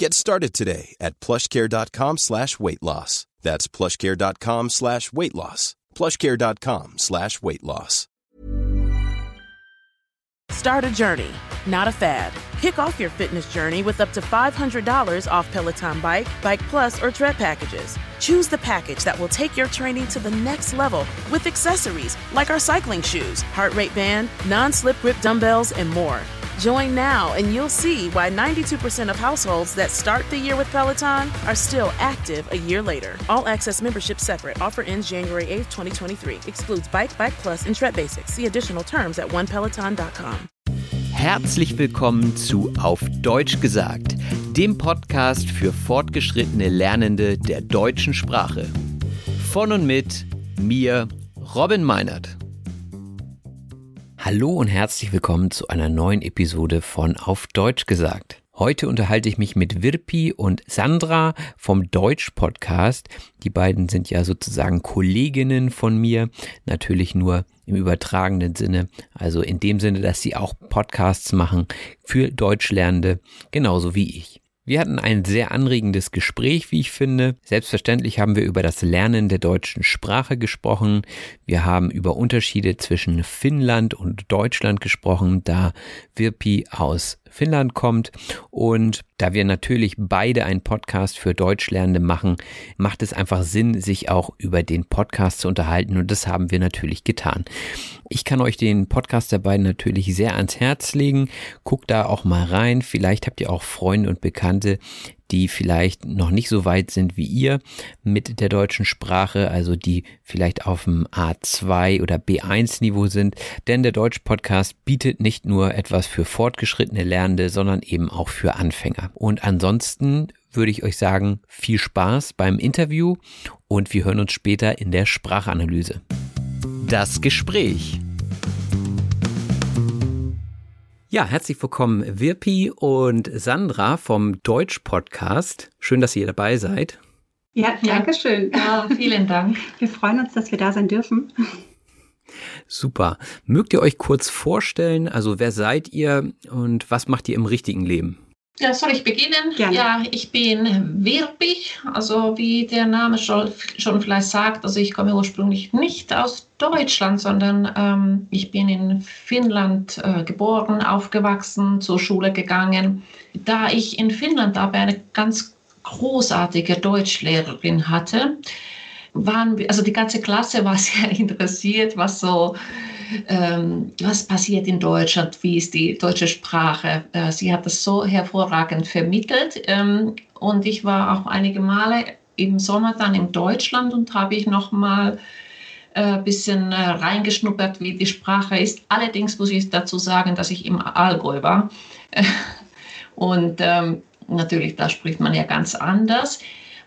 Get started today at plushcare.com slash weight loss. That's plushcare.com slash weight loss. plushcare.com slash weight loss. Start a journey, not a fad. Kick off your fitness journey with up to $500 off Peloton Bike, Bike Plus, or Tread packages. Choose the package that will take your training to the next level with accessories like our cycling shoes, heart rate band, non slip grip dumbbells, and more. Join now and you'll see why 92% of households that start the year with Peloton are still active a year later. All access membership separate. Offer ends January 8th, 2023. Excludes Bike, Bike Plus, and Tread Basics. See additional terms at onepeloton.com. Herzlich willkommen zu Auf Deutsch gesagt, dem Podcast für fortgeschrittene Lernende der deutschen Sprache. Von und mit mir, Robin Meinert. Hallo und herzlich willkommen zu einer neuen Episode von Auf Deutsch gesagt. Heute unterhalte ich mich mit Wirpi und Sandra vom Deutsch Podcast. Die beiden sind ja sozusagen Kolleginnen von mir, natürlich nur im übertragenen Sinne, also in dem Sinne, dass sie auch Podcasts machen für Deutschlernende, genauso wie ich. Wir hatten ein sehr anregendes Gespräch, wie ich finde. Selbstverständlich haben wir über das Lernen der deutschen Sprache gesprochen. Wir haben über Unterschiede zwischen Finnland und Deutschland gesprochen, da Virpi aus Finnland kommt. Und da wir natürlich beide einen Podcast für Deutschlernende machen, macht es einfach Sinn, sich auch über den Podcast zu unterhalten. Und das haben wir natürlich getan. Ich kann euch den Podcast der beiden natürlich sehr ans Herz legen. Guckt da auch mal rein. Vielleicht habt ihr auch Freunde und Bekannte, die vielleicht noch nicht so weit sind wie ihr mit der deutschen Sprache, also die vielleicht auf dem A2 oder B1 Niveau sind. Denn der Deutsch Podcast bietet nicht nur etwas für fortgeschrittene Lernende, sondern eben auch für Anfänger. Und ansonsten würde ich euch sagen, viel Spaß beim Interview und wir hören uns später in der Sprachanalyse. Das Gespräch. Ja, herzlich willkommen Wirpi und Sandra vom Deutsch-Podcast. Schön, dass ihr dabei seid. Ja, danke schön. Ja, vielen Dank. Wir freuen uns, dass wir da sein dürfen. Super. Mögt ihr euch kurz vorstellen, also wer seid ihr und was macht ihr im richtigen Leben? Ja, soll ich beginnen? Gerne. Ja, ich bin Wirbig, also wie der Name schon, schon vielleicht sagt, also ich komme ursprünglich nicht aus Deutschland, sondern ähm, ich bin in Finnland äh, geboren, aufgewachsen, zur Schule gegangen. Da ich in Finnland aber eine ganz großartige Deutschlehrerin hatte, waren wir, also die ganze Klasse war sehr interessiert, was so ähm, was passiert in Deutschland, wie ist die deutsche Sprache. Äh, sie hat das so hervorragend vermittelt ähm, und ich war auch einige Male im Sommer dann in Deutschland und habe ich noch mal ein äh, bisschen äh, reingeschnuppert, wie die Sprache ist. Allerdings muss ich dazu sagen, dass ich im Allgäu war. und ähm, natürlich, da spricht man ja ganz anders.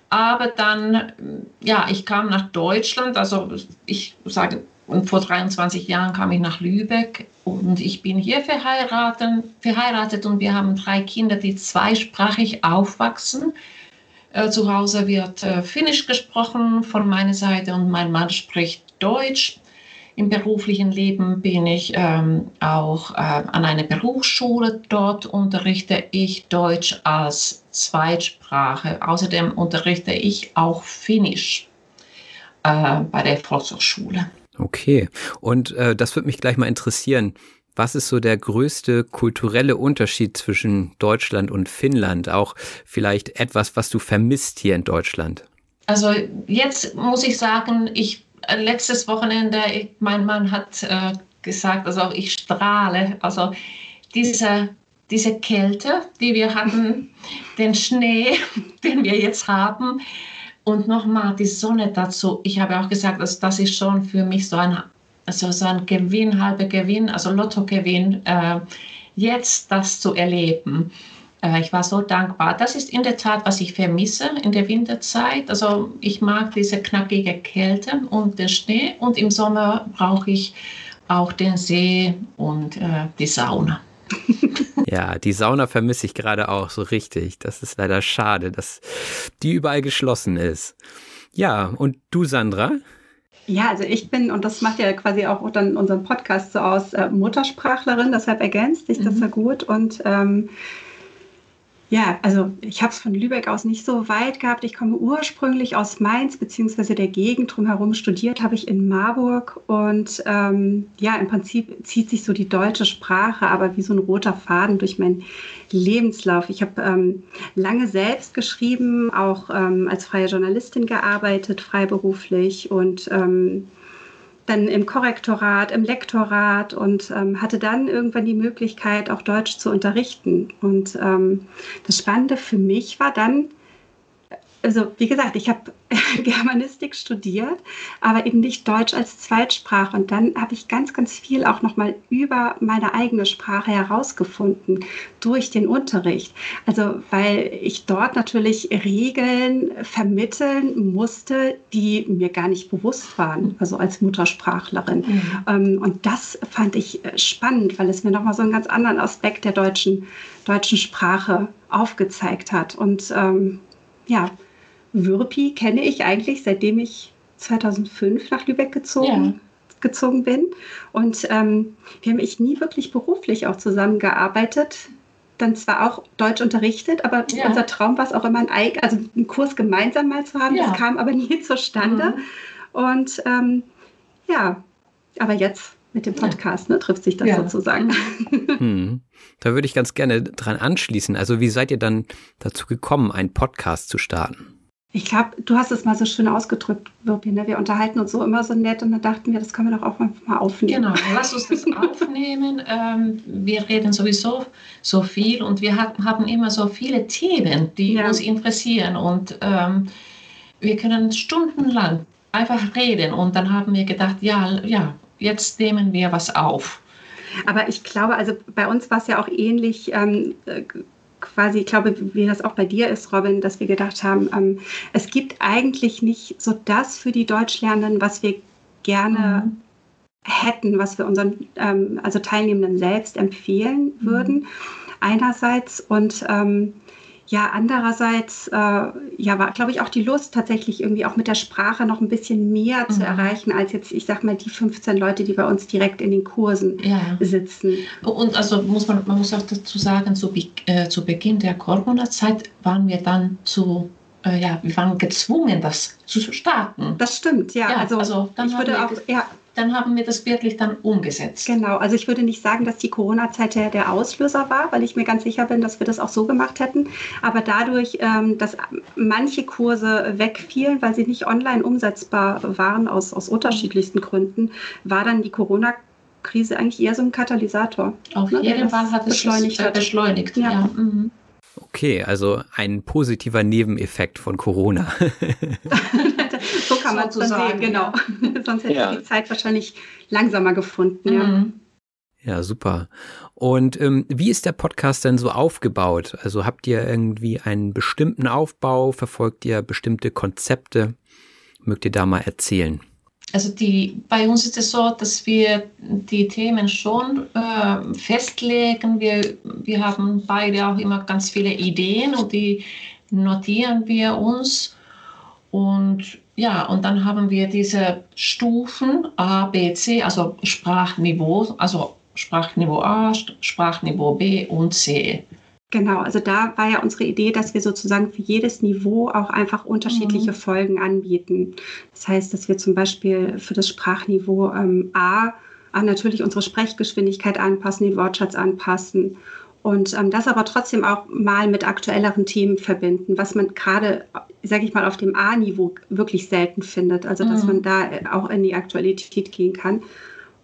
Aber dann, ja, ich kam nach Deutschland, also ich sage, und vor 23 Jahren kam ich nach Lübeck und ich bin hier verheiratet, verheiratet und wir haben drei Kinder, die zweisprachig aufwachsen. Äh, zu Hause wird äh, Finnisch gesprochen von meiner Seite und mein Mann spricht Deutsch. im beruflichen Leben bin ich ähm, auch äh, an einer Berufsschule. Dort unterrichte ich Deutsch als Zweitsprache. Außerdem unterrichte ich auch Finnisch äh, bei der Volkshochschule. Okay, und äh, das würde mich gleich mal interessieren. Was ist so der größte kulturelle Unterschied zwischen Deutschland und Finnland? Auch vielleicht etwas, was du vermisst hier in Deutschland? Also jetzt muss ich sagen, ich äh, letztes Wochenende, ich, mein Mann hat äh, gesagt, also ich strahle. Also diese, diese Kälte, die wir hatten, den Schnee, den wir jetzt haben und nochmal die Sonne dazu. Ich habe auch gesagt, dass das ist schon für mich so ein, also so ein Gewinn, halber Gewinn, also Lottogewinn, äh, jetzt das zu erleben. Äh, ich war so dankbar. Das ist in der Tat, was ich vermisse in der Winterzeit. Also ich mag diese knackige Kälte und den Schnee und im Sommer brauche ich auch den See und äh, die Sauna. Ja, die Sauna vermisse ich gerade auch so richtig. Das ist leider schade, dass die überall geschlossen ist. Ja, und du, Sandra? Ja, also ich bin, und das macht ja quasi auch dann unseren Podcast so aus, äh, Muttersprachlerin, deshalb ergänzt sich das mhm. ja gut. Und ähm, ja, also ich habe es von Lübeck aus nicht so weit gehabt. Ich komme ursprünglich aus Mainz beziehungsweise der Gegend drumherum. Studiert habe ich in Marburg und ähm, ja, im Prinzip zieht sich so die deutsche Sprache, aber wie so ein roter Faden durch meinen Lebenslauf. Ich habe ähm, lange selbst geschrieben, auch ähm, als freie Journalistin gearbeitet, freiberuflich und ähm, dann im Korrektorat, im Lektorat und ähm, hatte dann irgendwann die Möglichkeit, auch Deutsch zu unterrichten. Und ähm, das Spannende für mich war dann, also wie gesagt, ich habe Germanistik studiert, aber eben nicht Deutsch als Zweitsprache. Und dann habe ich ganz, ganz viel auch nochmal über meine eigene Sprache herausgefunden durch den Unterricht. Also weil ich dort natürlich Regeln vermitteln musste, die mir gar nicht bewusst waren, also als Muttersprachlerin. Mhm. Ähm, und das fand ich äh, spannend, weil es mir nochmal so einen ganz anderen Aspekt der deutschen, deutschen Sprache aufgezeigt hat. Und ähm, ja, Würpi kenne ich eigentlich, seitdem ich 2005 nach Lübeck gezogen, ja. gezogen bin. Und ähm, wir haben ich nie wirklich beruflich auch zusammengearbeitet. Dann zwar auch Deutsch unterrichtet, aber ja. unser Traum war es auch immer, ein, also einen Kurs gemeinsam mal zu haben. Ja. Das kam aber nie zustande. Mhm. Und ähm, ja, aber jetzt mit dem Podcast ne, trifft sich das ja. sozusagen. Hm. Da würde ich ganz gerne dran anschließen. Also wie seid ihr dann dazu gekommen, einen Podcast zu starten? Ich glaube, du hast es mal so schön ausgedrückt, Wirpi, ne? Wir unterhalten uns so immer so nett und dann dachten wir, das können wir doch auch mal aufnehmen. Genau, lass uns das aufnehmen. Ähm, wir reden sowieso so viel und wir haben immer so viele Themen, die ja. uns interessieren und ähm, wir können stundenlang einfach reden und dann haben wir gedacht, ja, ja, jetzt nehmen wir was auf. Aber ich glaube, also bei uns war es ja auch ähnlich. Ähm, quasi, ich glaube, wie das auch bei dir ist, Robin, dass wir gedacht haben, ähm, es gibt eigentlich nicht so das für die Deutschlernenden, was wir gerne mhm. hätten, was wir unseren ähm, also Teilnehmenden selbst empfehlen würden. Mhm. Einerseits und ähm, ja, andererseits äh, ja, war, glaube ich, auch die Lust, tatsächlich irgendwie auch mit der Sprache noch ein bisschen mehr mhm. zu erreichen, als jetzt, ich sag mal, die 15 Leute, die bei uns direkt in den Kursen ja. sitzen. Und also muss man, man muss auch dazu sagen, zu, äh, zu Beginn der Corona-Zeit waren wir dann zu äh, ja, wir waren gezwungen, das zu starten. Das stimmt, ja. ja also, also ich würde auch, ja, dann haben wir das wirklich dann umgesetzt. Genau, also ich würde nicht sagen, dass die Corona-Zeit der, der, Auslöser war, weil ich mir ganz sicher bin, dass wir das auch so gemacht hätten. Aber dadurch, ähm, dass manche Kurse wegfielen, weil sie nicht online umsetzbar waren, aus, aus unterschiedlichsten Gründen, war dann die Corona- Krise eigentlich eher so ein Katalysator. Auf ne, jeden Fall hat es beschleunigt. Hat. beschleunigt. Ja. ja. Mhm. Okay, also ein positiver Nebeneffekt von Corona. kann man es so sehen, genau. Sonst hätte ja. die Zeit wahrscheinlich langsamer gefunden. Ja. Mhm. Ja, super. Und ähm, wie ist der Podcast denn so aufgebaut? Also habt ihr irgendwie einen bestimmten Aufbau? Verfolgt ihr bestimmte Konzepte? Mögt ihr da mal erzählen? Also die, bei uns ist es so, dass wir die Themen schon äh, festlegen. Wir, wir haben beide auch immer ganz viele Ideen und die notieren wir uns. Und ja, und dann haben wir diese Stufen A, B, C, also Sprachniveau, also Sprachniveau A, Sprachniveau B und C. Genau, also da war ja unsere Idee, dass wir sozusagen für jedes Niveau auch einfach unterschiedliche mhm. Folgen anbieten. Das heißt, dass wir zum Beispiel für das Sprachniveau ähm, A, A natürlich unsere Sprechgeschwindigkeit anpassen, den Wortschatz anpassen und ähm, das aber trotzdem auch mal mit aktuelleren Themen verbinden, was man gerade, sage ich mal, auf dem A-Niveau wirklich selten findet. Also dass mhm. man da auch in die Aktualität gehen kann.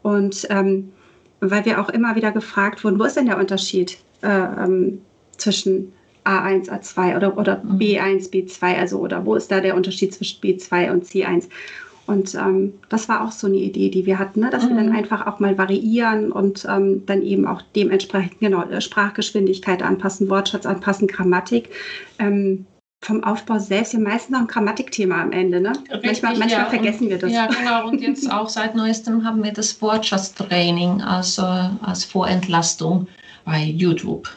Und ähm, weil wir auch immer wieder gefragt wurden, wo ist denn der Unterschied äh, ähm, zwischen A1, A2 oder, oder mhm. B1, B2, also oder wo ist da der Unterschied zwischen B2 und C1? Und ähm, das war auch so eine Idee, die wir hatten, ne? dass mhm. wir dann mhm. einfach auch mal variieren und ähm, dann eben auch dementsprechend genau äh, Sprachgeschwindigkeit anpassen, Wortschatz anpassen, Grammatik. Ähm, vom Aufbau selbst ja meistens noch ein Grammatikthema am Ende. Ne? Richtig, manchmal, manchmal ja. vergessen und, wir das. Ja, genau. Und jetzt auch seit neuestem haben wir das Wortschatztraining als, als Vorentlastung bei YouTube.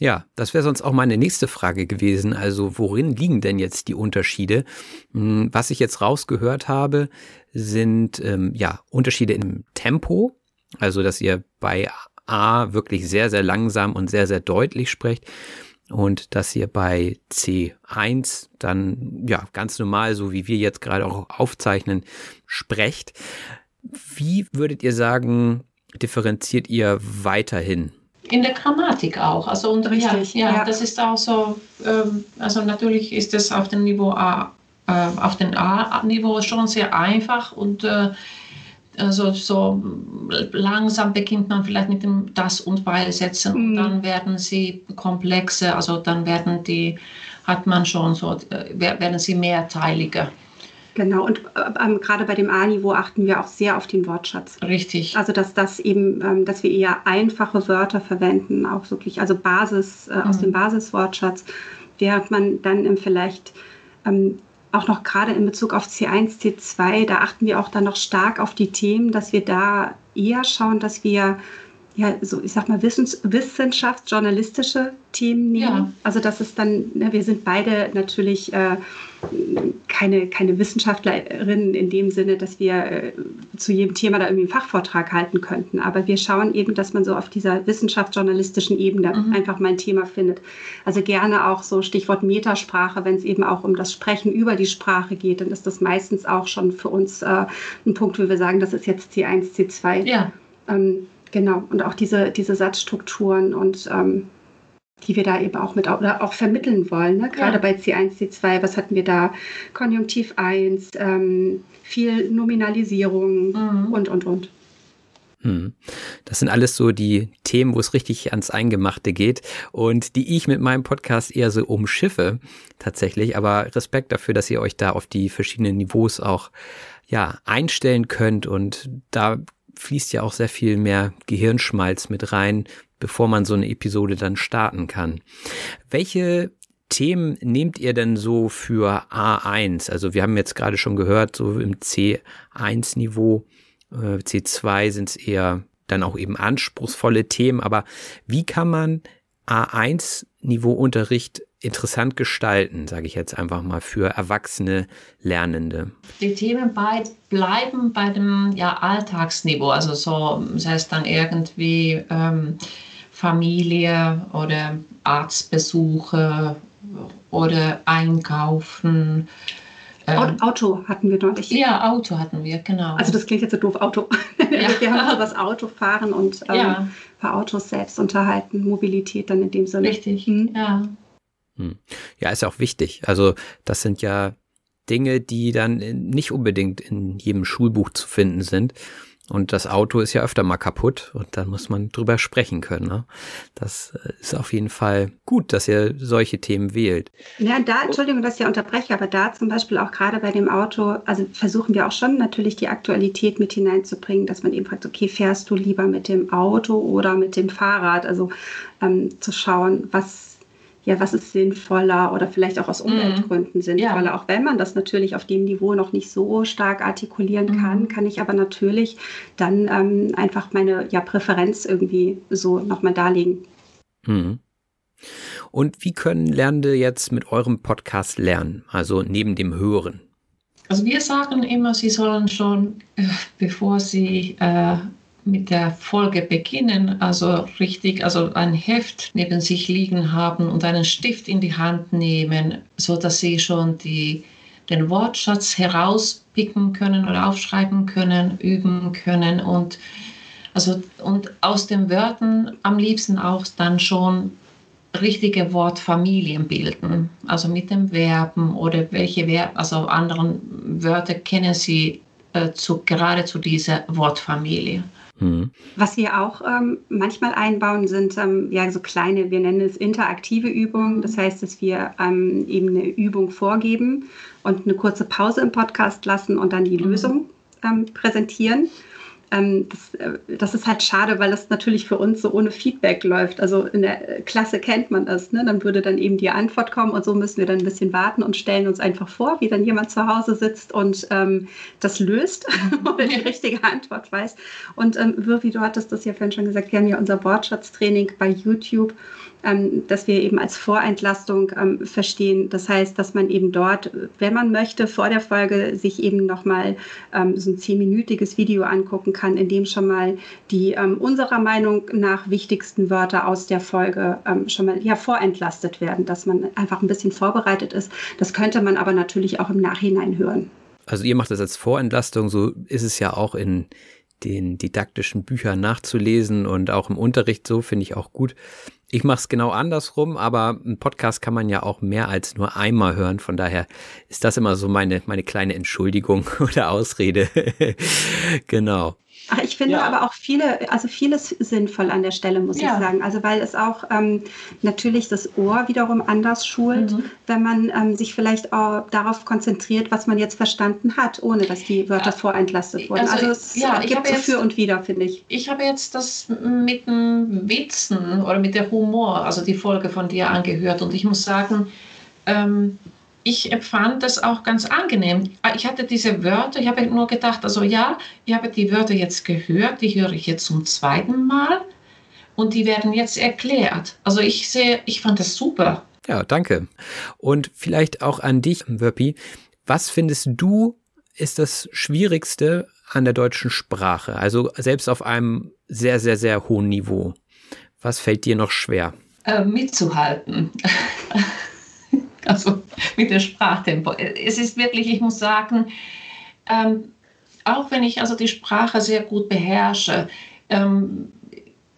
Ja, das wäre sonst auch meine nächste Frage gewesen. Also worin liegen denn jetzt die Unterschiede? Hm, was ich jetzt rausgehört habe, sind ähm, ja Unterschiede im Tempo, also dass ihr bei A wirklich sehr, sehr langsam und sehr, sehr deutlich sprecht und dass ihr bei C1 dann ja ganz normal, so wie wir jetzt gerade auch aufzeichnen, sprecht. Wie würdet ihr sagen, differenziert ihr weiterhin? In der Grammatik auch. Also und Richtig, ja, ja, ja, das ist auch so, ähm, also natürlich ist es auf dem Niveau A, äh, auf dem A-Niveau schon sehr einfach und äh, also so langsam beginnt man vielleicht mit dem das und weil Sätzen mhm. und dann werden sie komplexe, also dann werden die, hat man schon so, äh, werden sie mehrteiliger. Genau, und äh, ähm, gerade bei dem A-Niveau achten wir auch sehr auf den Wortschatz. Richtig. Also dass das eben, ähm, dass wir eher einfache Wörter verwenden, auch wirklich, also Basis äh, mhm. aus dem Basiswortschatz, während man dann im vielleicht ähm, auch noch gerade in Bezug auf C1, C2, da achten wir auch dann noch stark auf die Themen, dass wir da eher schauen, dass wir ja, so ich sag mal, wissens wissenschaftsjournalistische Themen nehmen. Ja. Also das ist dann, ne, wir sind beide natürlich äh, keine, keine Wissenschaftlerinnen in dem Sinne, dass wir äh, zu jedem Thema da irgendwie einen Fachvortrag halten könnten. Aber wir schauen eben, dass man so auf dieser wissenschaftsjournalistischen Ebene mhm. einfach mal ein Thema findet. Also gerne auch so Stichwort Metasprache, wenn es eben auch um das Sprechen über die Sprache geht, dann ist das meistens auch schon für uns äh, ein Punkt, wo wir sagen, das ist jetzt C1, C2. Ja. Ähm, Genau, und auch diese, diese Satzstrukturen und ähm, die wir da eben auch mit oder auch vermitteln wollen. Ne? Gerade ja. bei C1, C2, was hatten wir da? Konjunktiv 1, ähm, viel Nominalisierung mhm. und, und, und. Hm. Das sind alles so die Themen, wo es richtig ans Eingemachte geht und die ich mit meinem Podcast eher so umschiffe tatsächlich. Aber Respekt dafür, dass ihr euch da auf die verschiedenen Niveaus auch ja einstellen könnt und da fließt ja auch sehr viel mehr Gehirnschmalz mit rein, bevor man so eine Episode dann starten kann. Welche Themen nehmt ihr denn so für A1? Also wir haben jetzt gerade schon gehört, so im C1-Niveau, äh, C2 sind es eher dann auch eben anspruchsvolle Themen, aber wie kann man A1-Niveau-Unterricht interessant gestalten, sage ich jetzt einfach mal, für erwachsene Lernende? Die Themen bei, bleiben bei dem ja, Alltagsniveau, also so, das heißt dann irgendwie ähm, Familie oder Arztbesuche oder Einkaufen. Ähm, Auto hatten wir neulich. Ja, Auto hatten wir, genau. Also das klingt jetzt so doof, Auto. Ja. wir haben über das Auto fahren und ähm, ja. paar Autos selbst unterhalten, Mobilität dann in dem Sinne. Richtig, mhm. ja. Hm. Ja, ist auch wichtig. Also das sind ja Dinge, die dann nicht unbedingt in jedem Schulbuch zu finden sind. Und das Auto ist ja öfter mal kaputt und dann muss man drüber sprechen können. Ne? Das äh, ist auf jeden Fall gut, dass ihr solche Themen wählt. Ja, da, Entschuldigung, dass ich unterbreche, aber da zum Beispiel auch gerade bei dem Auto, also versuchen wir auch schon natürlich die Aktualität mit hineinzubringen, dass man eben fragt, okay, fährst du lieber mit dem Auto oder mit dem Fahrrad? Also ähm, zu schauen, was ja, was ist sinnvoller oder vielleicht auch aus mhm. Umweltgründen sinnvoller. Ja. Auch wenn man das natürlich auf dem Niveau noch nicht so stark artikulieren mhm. kann, kann ich aber natürlich dann ähm, einfach meine ja, Präferenz irgendwie so nochmal darlegen. Mhm. Und wie können Lernende jetzt mit eurem Podcast lernen, also neben dem Hören? Also wir sagen immer, Sie sollen schon, äh, bevor Sie äh, mit der Folge beginnen, also richtig, also ein Heft neben sich liegen haben und einen Stift in die Hand nehmen, so dass Sie schon die, den Wortschatz herauspicken können oder aufschreiben können, üben können und also und aus den Wörtern am liebsten auch dann schon richtige Wortfamilien bilden, also mit den Verben oder welche Verb, also anderen Wörter kennen Sie äh, zu, gerade zu dieser Wortfamilie. Mhm. Was wir auch ähm, manchmal einbauen, sind ähm, ja so kleine, wir nennen es interaktive Übungen. Das heißt, dass wir ähm, eben eine Übung vorgeben und eine kurze Pause im Podcast lassen und dann die mhm. Lösung ähm, präsentieren ähm, das, äh, das, ist halt schade, weil das natürlich für uns so ohne Feedback läuft. Also in der Klasse kennt man das. Ne? Dann würde dann eben die Antwort kommen und so müssen wir dann ein bisschen warten und stellen uns einfach vor, wie dann jemand zu Hause sitzt und ähm, das löst oder die richtige Antwort weiß. Und ähm, Wirvi, du hattest das ja vorhin schon gesagt, wir haben ja unser Wortschatztraining bei YouTube ähm, dass wir eben als Vorentlastung ähm, verstehen. Das heißt, dass man eben dort, wenn man möchte, vor der Folge sich eben nochmal ähm, so ein zehnminütiges Video angucken kann, in dem schon mal die ähm, unserer Meinung nach wichtigsten Wörter aus der Folge ähm, schon mal ja, vorentlastet werden, dass man einfach ein bisschen vorbereitet ist. Das könnte man aber natürlich auch im Nachhinein hören. Also ihr macht das als Vorentlastung, so ist es ja auch in den didaktischen Büchern nachzulesen und auch im Unterricht so, finde ich auch gut. Ich mache es genau andersrum, aber ein Podcast kann man ja auch mehr als nur einmal hören. Von daher ist das immer so meine, meine kleine Entschuldigung oder Ausrede. genau. Ach, ich finde ja. aber auch viele, also vieles sinnvoll an der Stelle, muss ja. ich sagen. Also weil es auch ähm, natürlich das Ohr wiederum anders schult, mhm. wenn man ähm, sich vielleicht auch darauf konzentriert, was man jetzt verstanden hat, ohne dass die Wörter ja. vorentlastet wurden. Also, also es ja, gibt so für und wieder, finde ich. Ich habe jetzt das mit dem Witzen oder mit der Humor, also die Folge von dir angehört und ich muss sagen, ähm, ich empfand das auch ganz angenehm. Ich hatte diese Wörter, ich habe nur gedacht, also ja, ich habe die Wörter jetzt gehört, die höre ich jetzt zum zweiten Mal und die werden jetzt erklärt. Also ich sehe, ich fand das super. Ja, danke. Und vielleicht auch an dich, Wörpi. Was findest du ist das Schwierigste an der deutschen Sprache? Also selbst auf einem sehr, sehr, sehr hohen Niveau. Was fällt dir noch schwer? Äh, mitzuhalten. also mit der Sprachtempo. Es ist wirklich, ich muss sagen, ähm, auch wenn ich also die Sprache sehr gut beherrsche, ähm,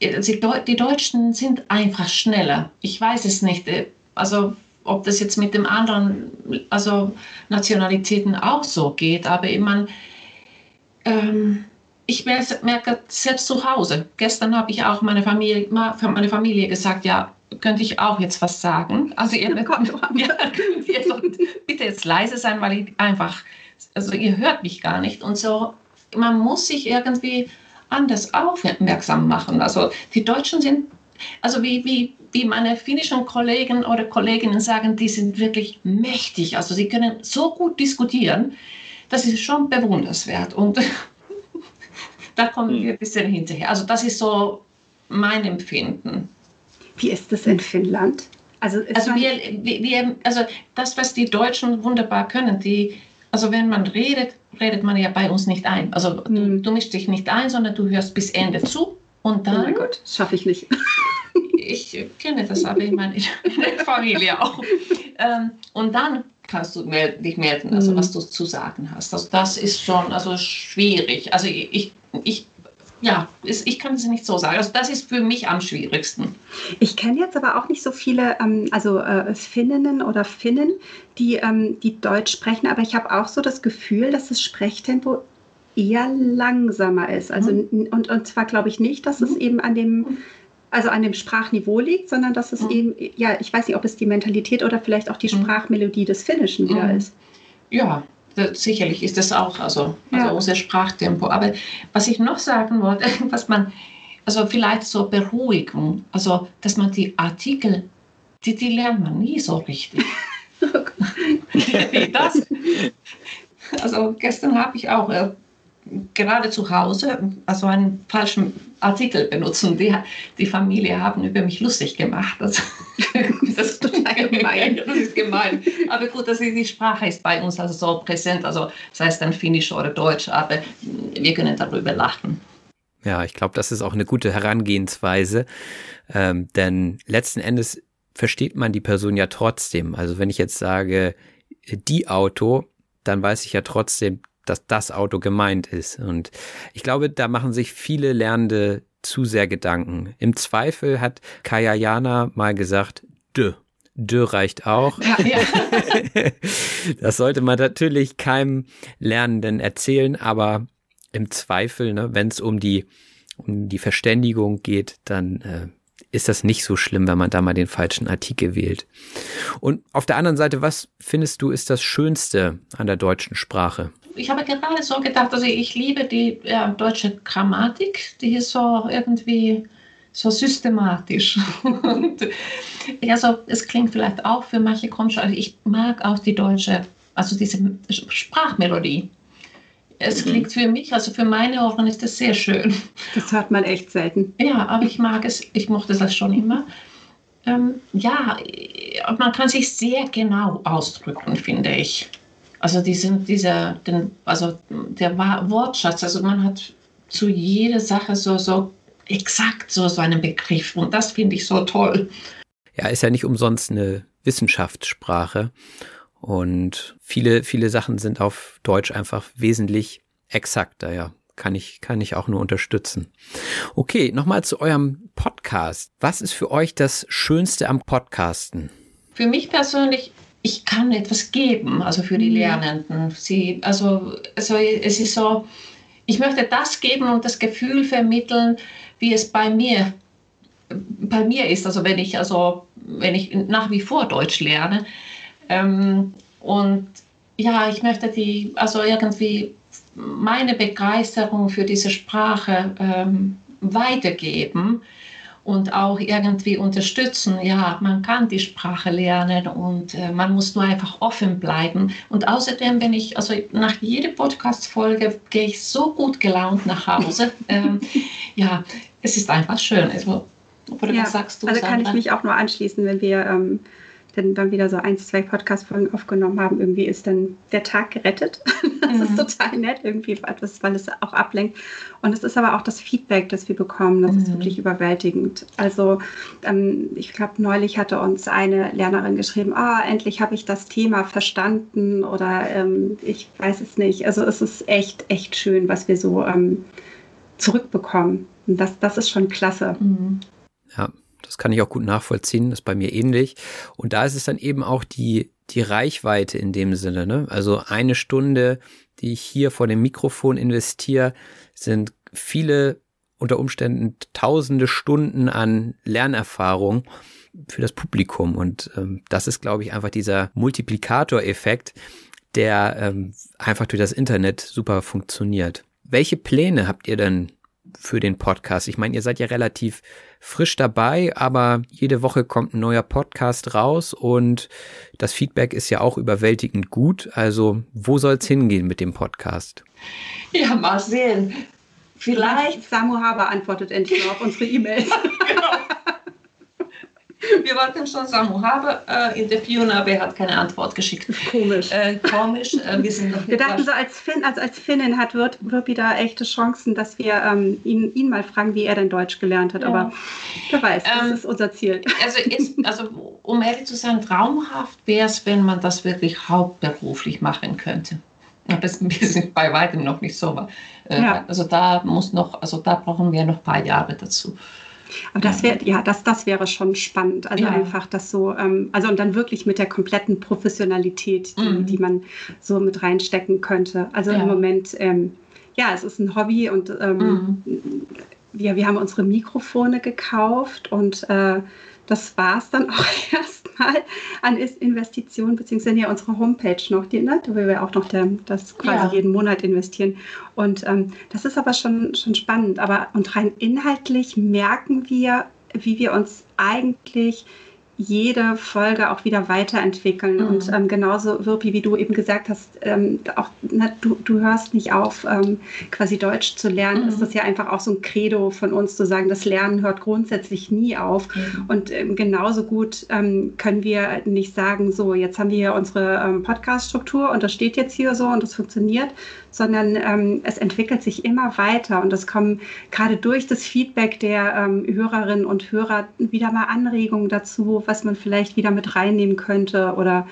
die Deutschen sind einfach schneller. Ich weiß es nicht. Äh, also ob das jetzt mit den anderen also Nationalitäten auch so geht, aber meine, ähm, ich merke selbst zu Hause. Gestern habe ich auch meine Familie, meine Familie gesagt, ja, könnte ich auch jetzt was sagen. Also ihr, ja, ja, bitte jetzt leise sein, weil ich einfach, also ihr hört mich gar nicht und so. Man muss sich irgendwie anders aufmerksam machen. Also die Deutschen sind, also wie, wie, wie meine finnischen Kollegen oder Kolleginnen sagen, die sind wirklich mächtig. Also sie können so gut diskutieren. Das ist schon bewunderswert und da kommen wir ein bisschen hinterher. Also das ist so mein Empfinden. Wie ist das in Finnland? Also, also, wir, wir, also das, was die Deutschen wunderbar können, die, also wenn man redet, redet man ja bei uns nicht ein. Also hm. du, du mischst dich nicht ein, sondern du hörst bis Ende zu und dann. Oh mein Gott, schaffe ich nicht. ich kenne das aber in meiner Familie auch. Ähm, und dann kannst du dich melden, also hm. was du zu sagen hast. Also das ist schon also schwierig. Also ich, ich ja, ich kann es nicht so sagen. Also das ist für mich am schwierigsten. Ich kenne jetzt aber auch nicht so viele, ähm, also äh, Finninnen oder Finnen, die, ähm, die Deutsch sprechen, aber ich habe auch so das Gefühl, dass das Sprechtempo eher langsamer ist. Also mhm. und, und zwar glaube ich nicht, dass mhm. es eben an dem also an dem Sprachniveau liegt, sondern dass es mhm. eben, ja, ich weiß nicht, ob es die Mentalität oder vielleicht auch die mhm. Sprachmelodie des Finnischen wieder mhm. ist. Ja, sicherlich ist das auch also, also ja. unser Sprachtempo. Aber was ich noch sagen wollte, was man, also vielleicht so Beruhigung, also dass man die Artikel, die, die lernt man nie so richtig. Das? Also gestern habe ich auch äh, gerade zu Hause also einen falschen Artikel benutzen. Die, die Familie haben über mich lustig gemacht. Total gemein. das ist gemein. Aber gut, dass die Sprache ist bei uns also so präsent. Also das heißt dann Finnisch oder Deutsch, aber wir können darüber lachen. Ja, ich glaube, das ist auch eine gute Herangehensweise, ähm, denn letzten Endes versteht man die Person ja trotzdem. Also wenn ich jetzt sage, die Auto, dann weiß ich ja trotzdem, dass das Auto gemeint ist. Und ich glaube, da machen sich viele Lernende zu sehr Gedanken. Im Zweifel hat Kaya Jana mal gesagt, dö. Dö reicht auch. Ja, ja. das sollte man natürlich keinem Lernenden erzählen, aber im Zweifel, ne, wenn es um die, um die Verständigung geht, dann äh, ist das nicht so schlimm, wenn man da mal den falschen Artikel wählt. Und auf der anderen Seite, was findest du ist das Schönste an der deutschen Sprache? Ich habe gerade so gedacht, also ich liebe die ja, deutsche Grammatik, die ist so irgendwie so systematisch. Und also es klingt vielleicht auch für manche komisch, aber ich mag auch die deutsche, also diese Sprachmelodie. Es mhm. klingt für mich, also für meine Ohren ist das sehr schön. Das hört man echt selten. Ja, aber ich mag es, ich mochte das schon immer. Ähm, ja, man kann sich sehr genau ausdrücken, finde ich. Also diesen, dieser, den, also der Wortschatz, also man hat zu jeder Sache so, so exakt so, so einen Begriff und das finde ich so toll. Ja, ist ja nicht umsonst eine Wissenschaftssprache und viele, viele Sachen sind auf Deutsch einfach wesentlich exakter, ja. Kann ich, kann ich auch nur unterstützen. Okay, nochmal zu eurem Podcast. Was ist für euch das Schönste am Podcasten? Für mich persönlich ich kann etwas geben, also für die mhm. Lernenden. Sie, also, also es ist so, ich möchte das geben und das Gefühl vermitteln, wie es bei mir, bei mir ist. Also wenn ich, also wenn ich nach wie vor Deutsch lerne. Ähm, und ja, ich möchte die, also irgendwie meine Begeisterung für diese Sprache ähm, weitergeben und auch irgendwie unterstützen. Ja, man kann die Sprache lernen und äh, man muss nur einfach offen bleiben. Und außerdem bin ich, also nach jeder Podcast-Folge gehe ich so gut gelaunt nach Hause. ähm, ja, es ist einfach schön. Also, oder ja, was sagst du? Also kann ich mich auch nur anschließen, wenn wir ähm, dann, dann wieder so ein, zwei Podcast-Folgen aufgenommen haben, irgendwie ist dann der Tag gerettet. das mhm. ist total nett, irgendwie etwas, weil es auch ablenkt. Und es ist aber auch das Feedback, das wir bekommen, das mhm. ist wirklich überwältigend. Also ähm, ich glaube, neulich hatte uns eine Lernerin geschrieben, ah, endlich habe ich das Thema verstanden oder ähm, ich weiß es nicht. Also es ist echt, echt schön, was wir so ähm, zurückbekommen. Und das, das ist schon klasse. Mhm. Ja, das kann ich auch gut nachvollziehen, das ist bei mir ähnlich. Und da ist es dann eben auch die, die Reichweite in dem Sinne. Ne? Also eine Stunde, die ich hier vor dem Mikrofon investiere, sind viele unter Umständen tausende Stunden an Lernerfahrung für das Publikum. Und ähm, das ist, glaube ich, einfach dieser Multiplikatoreffekt, der ähm, einfach durch das Internet super funktioniert. Welche Pläne habt ihr denn für den Podcast? Ich meine, ihr seid ja relativ frisch dabei, aber jede Woche kommt ein neuer Podcast raus und das Feedback ist ja auch überwältigend gut. Also, wo soll es hingehen mit dem Podcast? Ja, mal sehen. Vielleicht Samu Haber antwortet endlich auf unsere E-Mails. genau. Wir wollten schon Samu Habe äh, interviewen, aber er hat keine Antwort geschickt. Komisch. Äh, komisch. Äh, wir, sind wir dachten so, als, Finn, als, als Finnin hat Wirpi da echte Chancen, dass wir ähm, ihn, ihn mal fragen, wie er denn Deutsch gelernt hat. Ja. Aber wer weiß, das ähm, ist unser Ziel. Also, ist, also um ehrlich zu sein, traumhaft wäre es, wenn man das wirklich hauptberuflich machen könnte. Aber es ist bei weitem noch nicht so. Äh, ja. Also da muss noch, also da brauchen wir noch ein paar Jahre dazu. Aber das wäre, ja, das, das wäre schon spannend. Also ja. einfach das so, ähm, also und dann wirklich mit der kompletten Professionalität, die, mhm. die man so mit reinstecken könnte. Also ja. im Moment, ähm, ja, es ist ein Hobby und ähm, mhm. wir, wir haben unsere Mikrofone gekauft und äh, das war es dann auch erstmal an Investitionen, beziehungsweise ja unsere Homepage noch, die, ne, da will wir auch noch der, das quasi ja. jeden Monat investieren. Und ähm, das ist aber schon, schon spannend. Aber und rein inhaltlich merken wir, wie wir uns eigentlich jede Folge auch wieder weiterentwickeln. Mhm. Und ähm, genauso, Wirpi, wie du eben gesagt hast, ähm, auch na, du, du hörst nicht auf, ähm, quasi Deutsch zu lernen. Mhm. Ist das ja einfach auch so ein Credo von uns zu sagen, das Lernen hört grundsätzlich nie auf. Mhm. Und ähm, genauso gut ähm, können wir nicht sagen, so, jetzt haben wir hier unsere ähm, Podcast-Struktur und das steht jetzt hier so und das funktioniert, sondern ähm, es entwickelt sich immer weiter und es kommen gerade durch das Feedback der ähm, Hörerinnen und Hörer wieder mal Anregungen dazu, was man vielleicht wieder mit reinnehmen könnte oder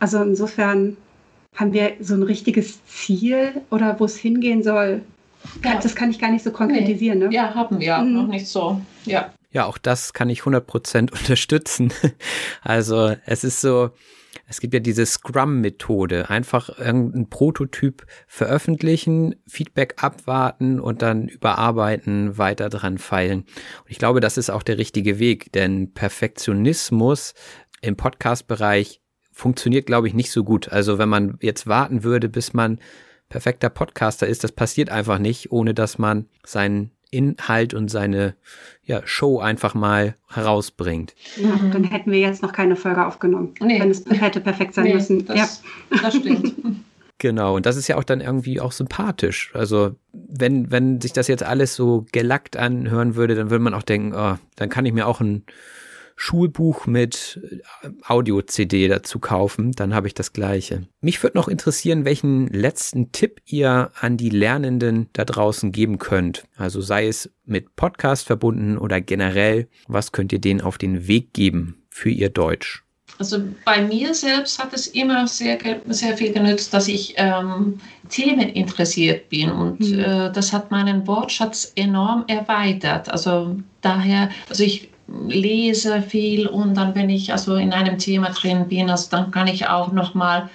also insofern haben wir so ein richtiges Ziel oder wo es hingehen soll. Ja. Das kann ich gar nicht so konkretisieren. Nee. Ne? Ja, haben wir mhm. noch nicht so. Ja. Ja, auch das kann ich 100% unterstützen. Also es ist so, es gibt ja diese Scrum-Methode. Einfach irgendein Prototyp veröffentlichen, Feedback abwarten und dann überarbeiten, weiter dran feilen. Und ich glaube, das ist auch der richtige Weg, denn Perfektionismus im Podcast-Bereich funktioniert, glaube ich, nicht so gut. Also wenn man jetzt warten würde, bis man perfekter Podcaster ist, das passiert einfach nicht, ohne dass man seinen Inhalt und seine ja, Show einfach mal herausbringt. Ja, dann hätten wir jetzt noch keine Folge aufgenommen, nee. wenn es hätte perfekt sein nee, müssen. Das, ja. das stimmt. Genau, und das ist ja auch dann irgendwie auch sympathisch. Also, wenn, wenn sich das jetzt alles so gelackt anhören würde, dann würde man auch denken, oh, dann kann ich mir auch ein Schulbuch mit äh, Audio-CD dazu kaufen, dann habe ich das gleiche. Mich würde noch interessieren, welchen letzten Tipp ihr an die Lernenden da draußen geben könnt. Also sei es mit Podcast verbunden oder generell, was könnt ihr denen auf den Weg geben für ihr Deutsch? Also bei mir selbst hat es immer sehr, sehr viel genützt, dass ich ähm, Themen interessiert bin und mhm. äh, das hat meinen Wortschatz enorm erweitert. Also daher, also ich lese viel und dann, wenn ich also in einem Thema drin bin, also dann kann ich auch noch mal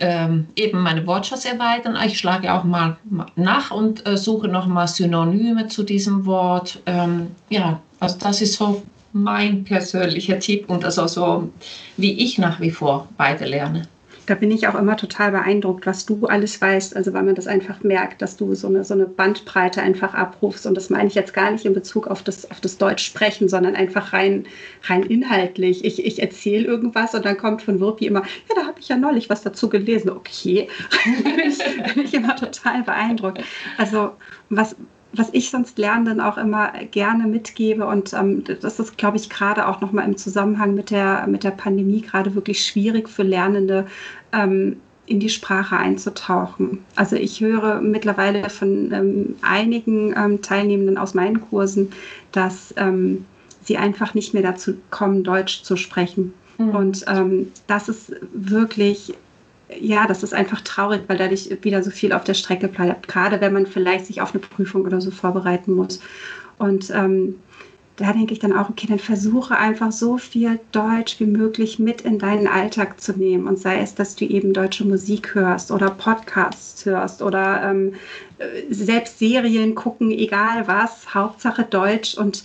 ähm, eben meine Wortschatz erweitern. Ich schlage auch mal nach und äh, suche noch mal Synonyme zu diesem Wort. Ähm, ja, also das ist so mein persönlicher Tipp und also so, wie ich nach wie vor weiter lerne da bin ich auch immer total beeindruckt, was du alles weißt. Also weil man das einfach merkt, dass du so eine, so eine Bandbreite einfach abrufst. Und das meine ich jetzt gar nicht in Bezug auf das, auf das Deutsch sprechen, sondern einfach rein, rein inhaltlich. Ich, ich erzähle irgendwas und dann kommt von Wirpi immer, ja, da habe ich ja neulich was dazu gelesen. Okay, bin, ich, bin ich immer total beeindruckt. Also was, was ich sonst Lernenden auch immer gerne mitgebe und ähm, das ist, glaube ich, gerade auch nochmal im Zusammenhang mit der, mit der Pandemie gerade wirklich schwierig für Lernende, ähm, in die Sprache einzutauchen. Also ich höre mittlerweile von ähm, einigen ähm, Teilnehmenden aus meinen Kursen, dass ähm, sie einfach nicht mehr dazu kommen, Deutsch zu sprechen. Mhm. Und ähm, das ist wirklich ja, das ist einfach traurig, weil dadurch wieder so viel auf der Strecke bleibt, gerade wenn man vielleicht sich auf eine Prüfung oder so vorbereiten muss. Und ähm, da denke ich dann auch, okay, dann versuche einfach so viel Deutsch wie möglich mit in deinen Alltag zu nehmen. Und sei es, dass du eben deutsche Musik hörst oder Podcasts hörst oder ähm, selbst Serien gucken, egal was, Hauptsache Deutsch und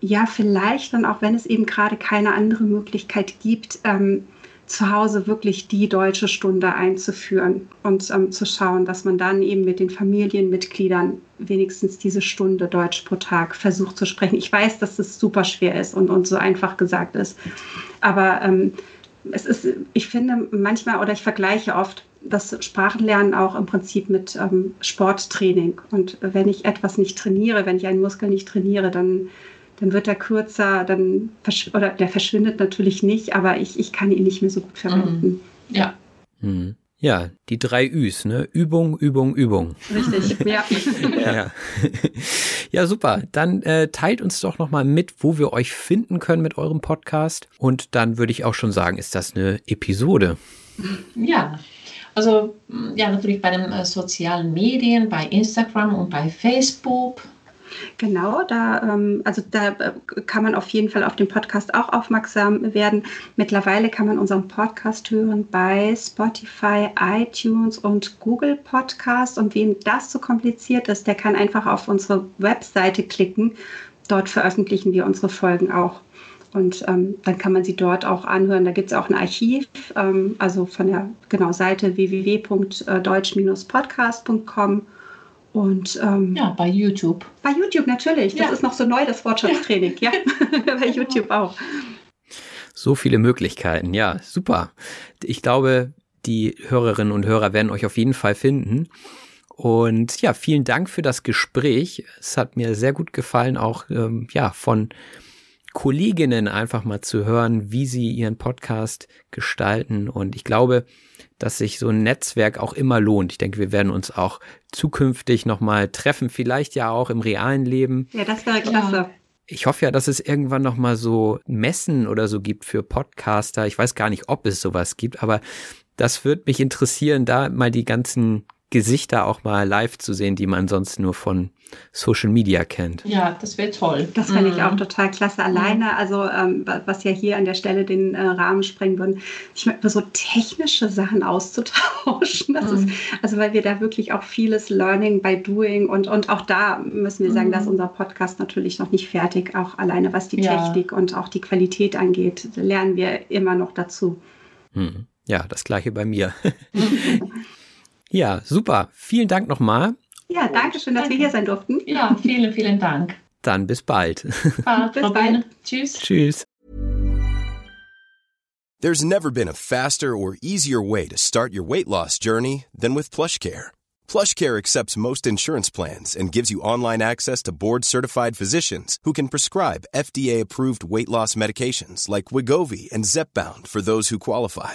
ja, vielleicht dann auch, wenn es eben gerade keine andere Möglichkeit gibt, ähm, zu Hause wirklich die deutsche Stunde einzuführen und ähm, zu schauen, dass man dann eben mit den Familienmitgliedern wenigstens diese Stunde Deutsch pro Tag versucht zu sprechen. Ich weiß, dass es super schwer ist und, und so einfach gesagt ist. Aber ähm, es ist, ich finde manchmal oder ich vergleiche oft das Sprachenlernen auch im Prinzip mit ähm, Sporttraining. Und wenn ich etwas nicht trainiere, wenn ich einen Muskel nicht trainiere, dann dann wird er kürzer, dann oder der verschwindet natürlich nicht, aber ich, ich kann ihn nicht mehr so gut verwenden. Mhm. Ja. Mhm. Ja, die drei Üs, ne? Übung, Übung, Übung. Richtig, ja. ja. ja, super. Dann äh, teilt uns doch nochmal mit, wo wir euch finden können mit eurem Podcast. Und dann würde ich auch schon sagen, ist das eine Episode? Ja, also ja, natürlich bei den äh, sozialen Medien, bei Instagram und bei Facebook Genau, da, ähm, also da äh, kann man auf jeden Fall auf den Podcast auch aufmerksam werden. Mittlerweile kann man unseren Podcast hören bei Spotify, iTunes und Google Podcast. Und wem das zu so kompliziert ist, der kann einfach auf unsere Webseite klicken. Dort veröffentlichen wir unsere Folgen auch. Und ähm, dann kann man sie dort auch anhören. Da gibt es auch ein Archiv, ähm, also von der genau Seite www.deutsch-podcast.com. Und ähm, ja, bei YouTube. Bei YouTube natürlich. Das ja. ist noch so neu, das Wortschatztraining. Ja, ja. bei YouTube auch. So viele Möglichkeiten. Ja, super. Ich glaube, die Hörerinnen und Hörer werden euch auf jeden Fall finden. Und ja, vielen Dank für das Gespräch. Es hat mir sehr gut gefallen, auch ähm, ja von Kolleginnen einfach mal zu hören, wie sie ihren Podcast gestalten. Und ich glaube, dass sich so ein Netzwerk auch immer lohnt. Ich denke, wir werden uns auch zukünftig nochmal treffen, vielleicht ja auch im realen Leben. Ja, das wäre klasse. Ja. Ich hoffe ja, dass es irgendwann nochmal so Messen oder so gibt für Podcaster. Ich weiß gar nicht, ob es sowas gibt, aber das würde mich interessieren, da mal die ganzen Gesichter auch mal live zu sehen, die man sonst nur von Social Media kennt. Ja, das wäre toll. Das fände ich mhm. auch total klasse. Alleine, also ähm, was ja hier an der Stelle den äh, Rahmen sprengen würden, ich meine, so technische Sachen auszutauschen. Das mhm. ist, also weil wir da wirklich auch vieles Learning by Doing und, und auch da müssen wir sagen, mhm. dass unser Podcast natürlich noch nicht fertig, auch alleine was die ja. Technik und auch die Qualität angeht, lernen wir immer noch dazu. Mhm. Ja, das gleiche bei mir. ja, super. Vielen Dank nochmal. Ja, danke schön, dass danke. wir hier sein durften. Ja, vielen, vielen Dank. Dann bis bald. Bald, bis bald. Tschüss. Tschüss. There's never been a faster or easier way to start your weight loss journey than with PlushCare. PlushCare accepts most insurance plans and gives you online access to board-certified physicians who can prescribe FDA-approved weight loss medications like Wigovi and Zepbound for those who qualify.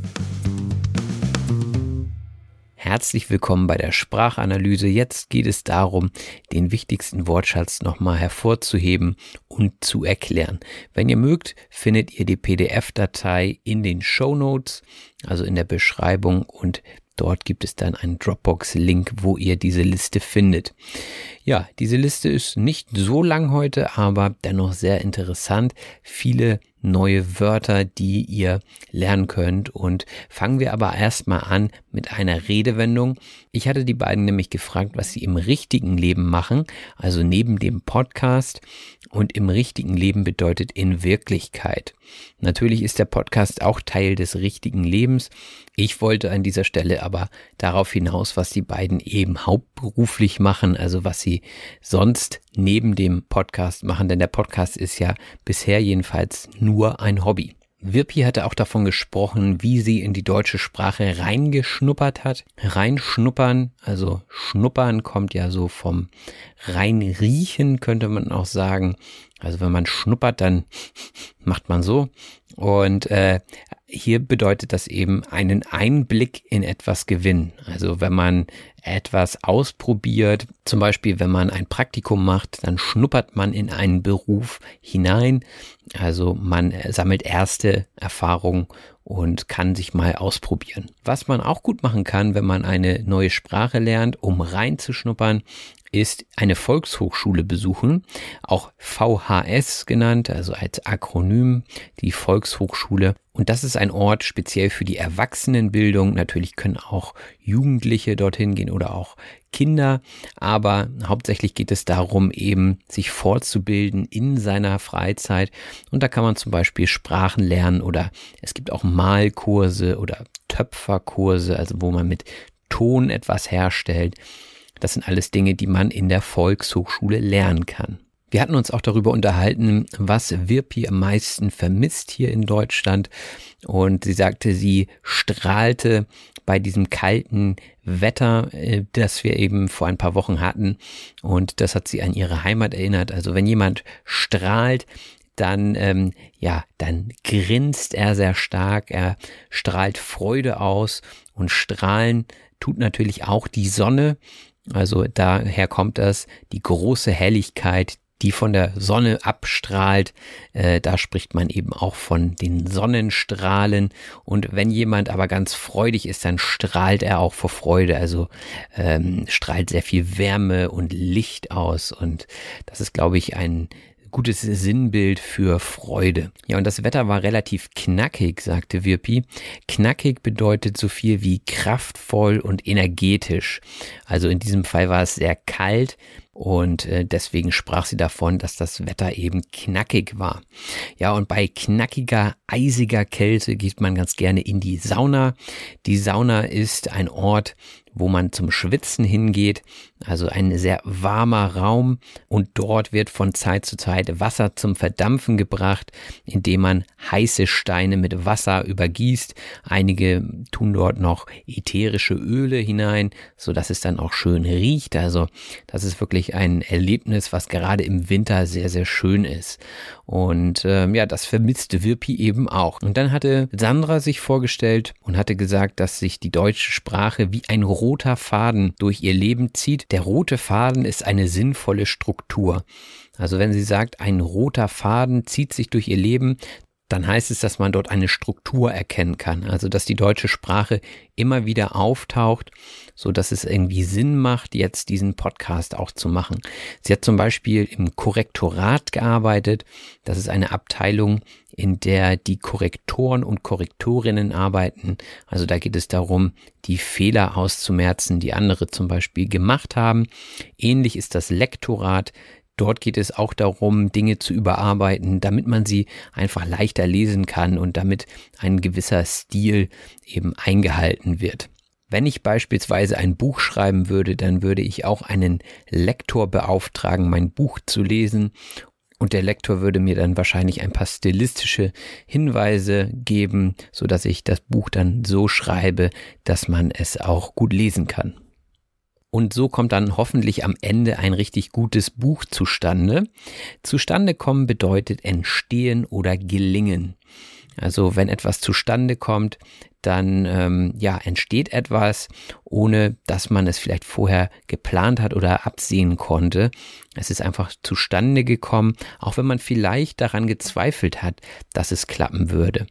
Herzlich willkommen bei der Sprachanalyse. Jetzt geht es darum, den wichtigsten Wortschatz nochmal hervorzuheben und zu erklären. Wenn ihr mögt, findet ihr die PDF-Datei in den Show Notes, also in der Beschreibung und Dort gibt es dann einen Dropbox-Link, wo ihr diese Liste findet. Ja, diese Liste ist nicht so lang heute, aber dennoch sehr interessant. Viele neue Wörter, die ihr lernen könnt. Und fangen wir aber erstmal an mit einer Redewendung. Ich hatte die beiden nämlich gefragt, was sie im richtigen Leben machen, also neben dem Podcast. Und im richtigen Leben bedeutet in Wirklichkeit. Natürlich ist der Podcast auch Teil des richtigen Lebens. Ich wollte an dieser Stelle aber darauf hinaus, was die beiden eben hauptberuflich machen, also was sie sonst neben dem Podcast machen, denn der Podcast ist ja bisher jedenfalls nur ein Hobby. Wirpi hatte auch davon gesprochen, wie sie in die deutsche Sprache reingeschnuppert hat. Reinschnuppern, also schnuppern kommt ja so vom reinriechen, könnte man auch sagen. Also wenn man schnuppert, dann macht man so. Und äh, hier bedeutet das eben einen Einblick in etwas gewinnen. Also wenn man etwas ausprobiert, zum Beispiel wenn man ein Praktikum macht, dann schnuppert man in einen Beruf hinein. Also man sammelt erste Erfahrungen und kann sich mal ausprobieren. Was man auch gut machen kann, wenn man eine neue Sprache lernt, um reinzuschnuppern, ist eine Volkshochschule besuchen, auch VHS genannt, also als Akronym, die Volkshochschule. Und das ist ein Ort speziell für die Erwachsenenbildung. Natürlich können auch Jugendliche dorthin gehen oder auch Kinder, aber hauptsächlich geht es darum, eben sich fortzubilden in seiner Freizeit. Und da kann man zum Beispiel Sprachen lernen oder es gibt auch Malkurse oder Töpferkurse, also wo man mit Ton etwas herstellt. Das sind alles Dinge, die man in der Volkshochschule lernen kann. Wir hatten uns auch darüber unterhalten, was Wirpi am meisten vermisst hier in Deutschland. Und sie sagte, sie strahlte bei diesem kalten Wetter, äh, das wir eben vor ein paar Wochen hatten. Und das hat sie an ihre Heimat erinnert. Also wenn jemand strahlt, dann ähm, ja, dann grinst er sehr stark, er strahlt Freude aus und strahlen tut natürlich auch die Sonne also daher kommt das, die große Helligkeit, die von der Sonne abstrahlt. Äh, da spricht man eben auch von den Sonnenstrahlen. Und wenn jemand aber ganz freudig ist, dann strahlt er auch vor Freude. Also ähm, strahlt sehr viel Wärme und Licht aus. Und das ist, glaube ich, ein gutes Sinnbild für Freude. Ja, und das Wetter war relativ knackig, sagte Wirpi. Knackig bedeutet so viel wie kraftvoll und energetisch. Also in diesem Fall war es sehr kalt, und äh, deswegen sprach sie davon, dass das Wetter eben knackig war. Ja, und bei knackiger, eisiger Kälte geht man ganz gerne in die Sauna. Die Sauna ist ein Ort, wo man zum Schwitzen hingeht, also ein sehr warmer Raum und dort wird von Zeit zu Zeit Wasser zum Verdampfen gebracht, indem man heiße Steine mit Wasser übergießt. Einige tun dort noch ätherische Öle hinein, so dass es dann auch schön riecht. Also das ist wirklich ein Erlebnis, was gerade im Winter sehr sehr schön ist. Und ähm, ja, das vermisste Wirpi eben auch. Und dann hatte Sandra sich vorgestellt und hatte gesagt, dass sich die deutsche Sprache wie ein roter Faden durch ihr Leben zieht. Der rote Faden ist eine sinnvolle Struktur. Also wenn sie sagt, ein roter Faden zieht sich durch ihr Leben, dann heißt es, dass man dort eine Struktur erkennen kann. Also, dass die deutsche Sprache immer wieder auftaucht, so dass es irgendwie Sinn macht, jetzt diesen Podcast auch zu machen. Sie hat zum Beispiel im Korrektorat gearbeitet. Das ist eine Abteilung, in der die Korrektoren und Korrektorinnen arbeiten. Also da geht es darum, die Fehler auszumerzen, die andere zum Beispiel gemacht haben. Ähnlich ist das Lektorat. Dort geht es auch darum, Dinge zu überarbeiten, damit man sie einfach leichter lesen kann und damit ein gewisser Stil eben eingehalten wird. Wenn ich beispielsweise ein Buch schreiben würde, dann würde ich auch einen Lektor beauftragen, mein Buch zu lesen und der Lektor würde mir dann wahrscheinlich ein paar stilistische Hinweise geben, so dass ich das Buch dann so schreibe, dass man es auch gut lesen kann. Und so kommt dann hoffentlich am Ende ein richtig gutes Buch zustande. Zustande kommen bedeutet entstehen oder gelingen. Also wenn etwas zustande kommt, dann ähm, ja entsteht etwas, ohne dass man es vielleicht vorher geplant hat oder absehen konnte. Es ist einfach zustande gekommen, auch wenn man vielleicht daran gezweifelt hat, dass es klappen würde.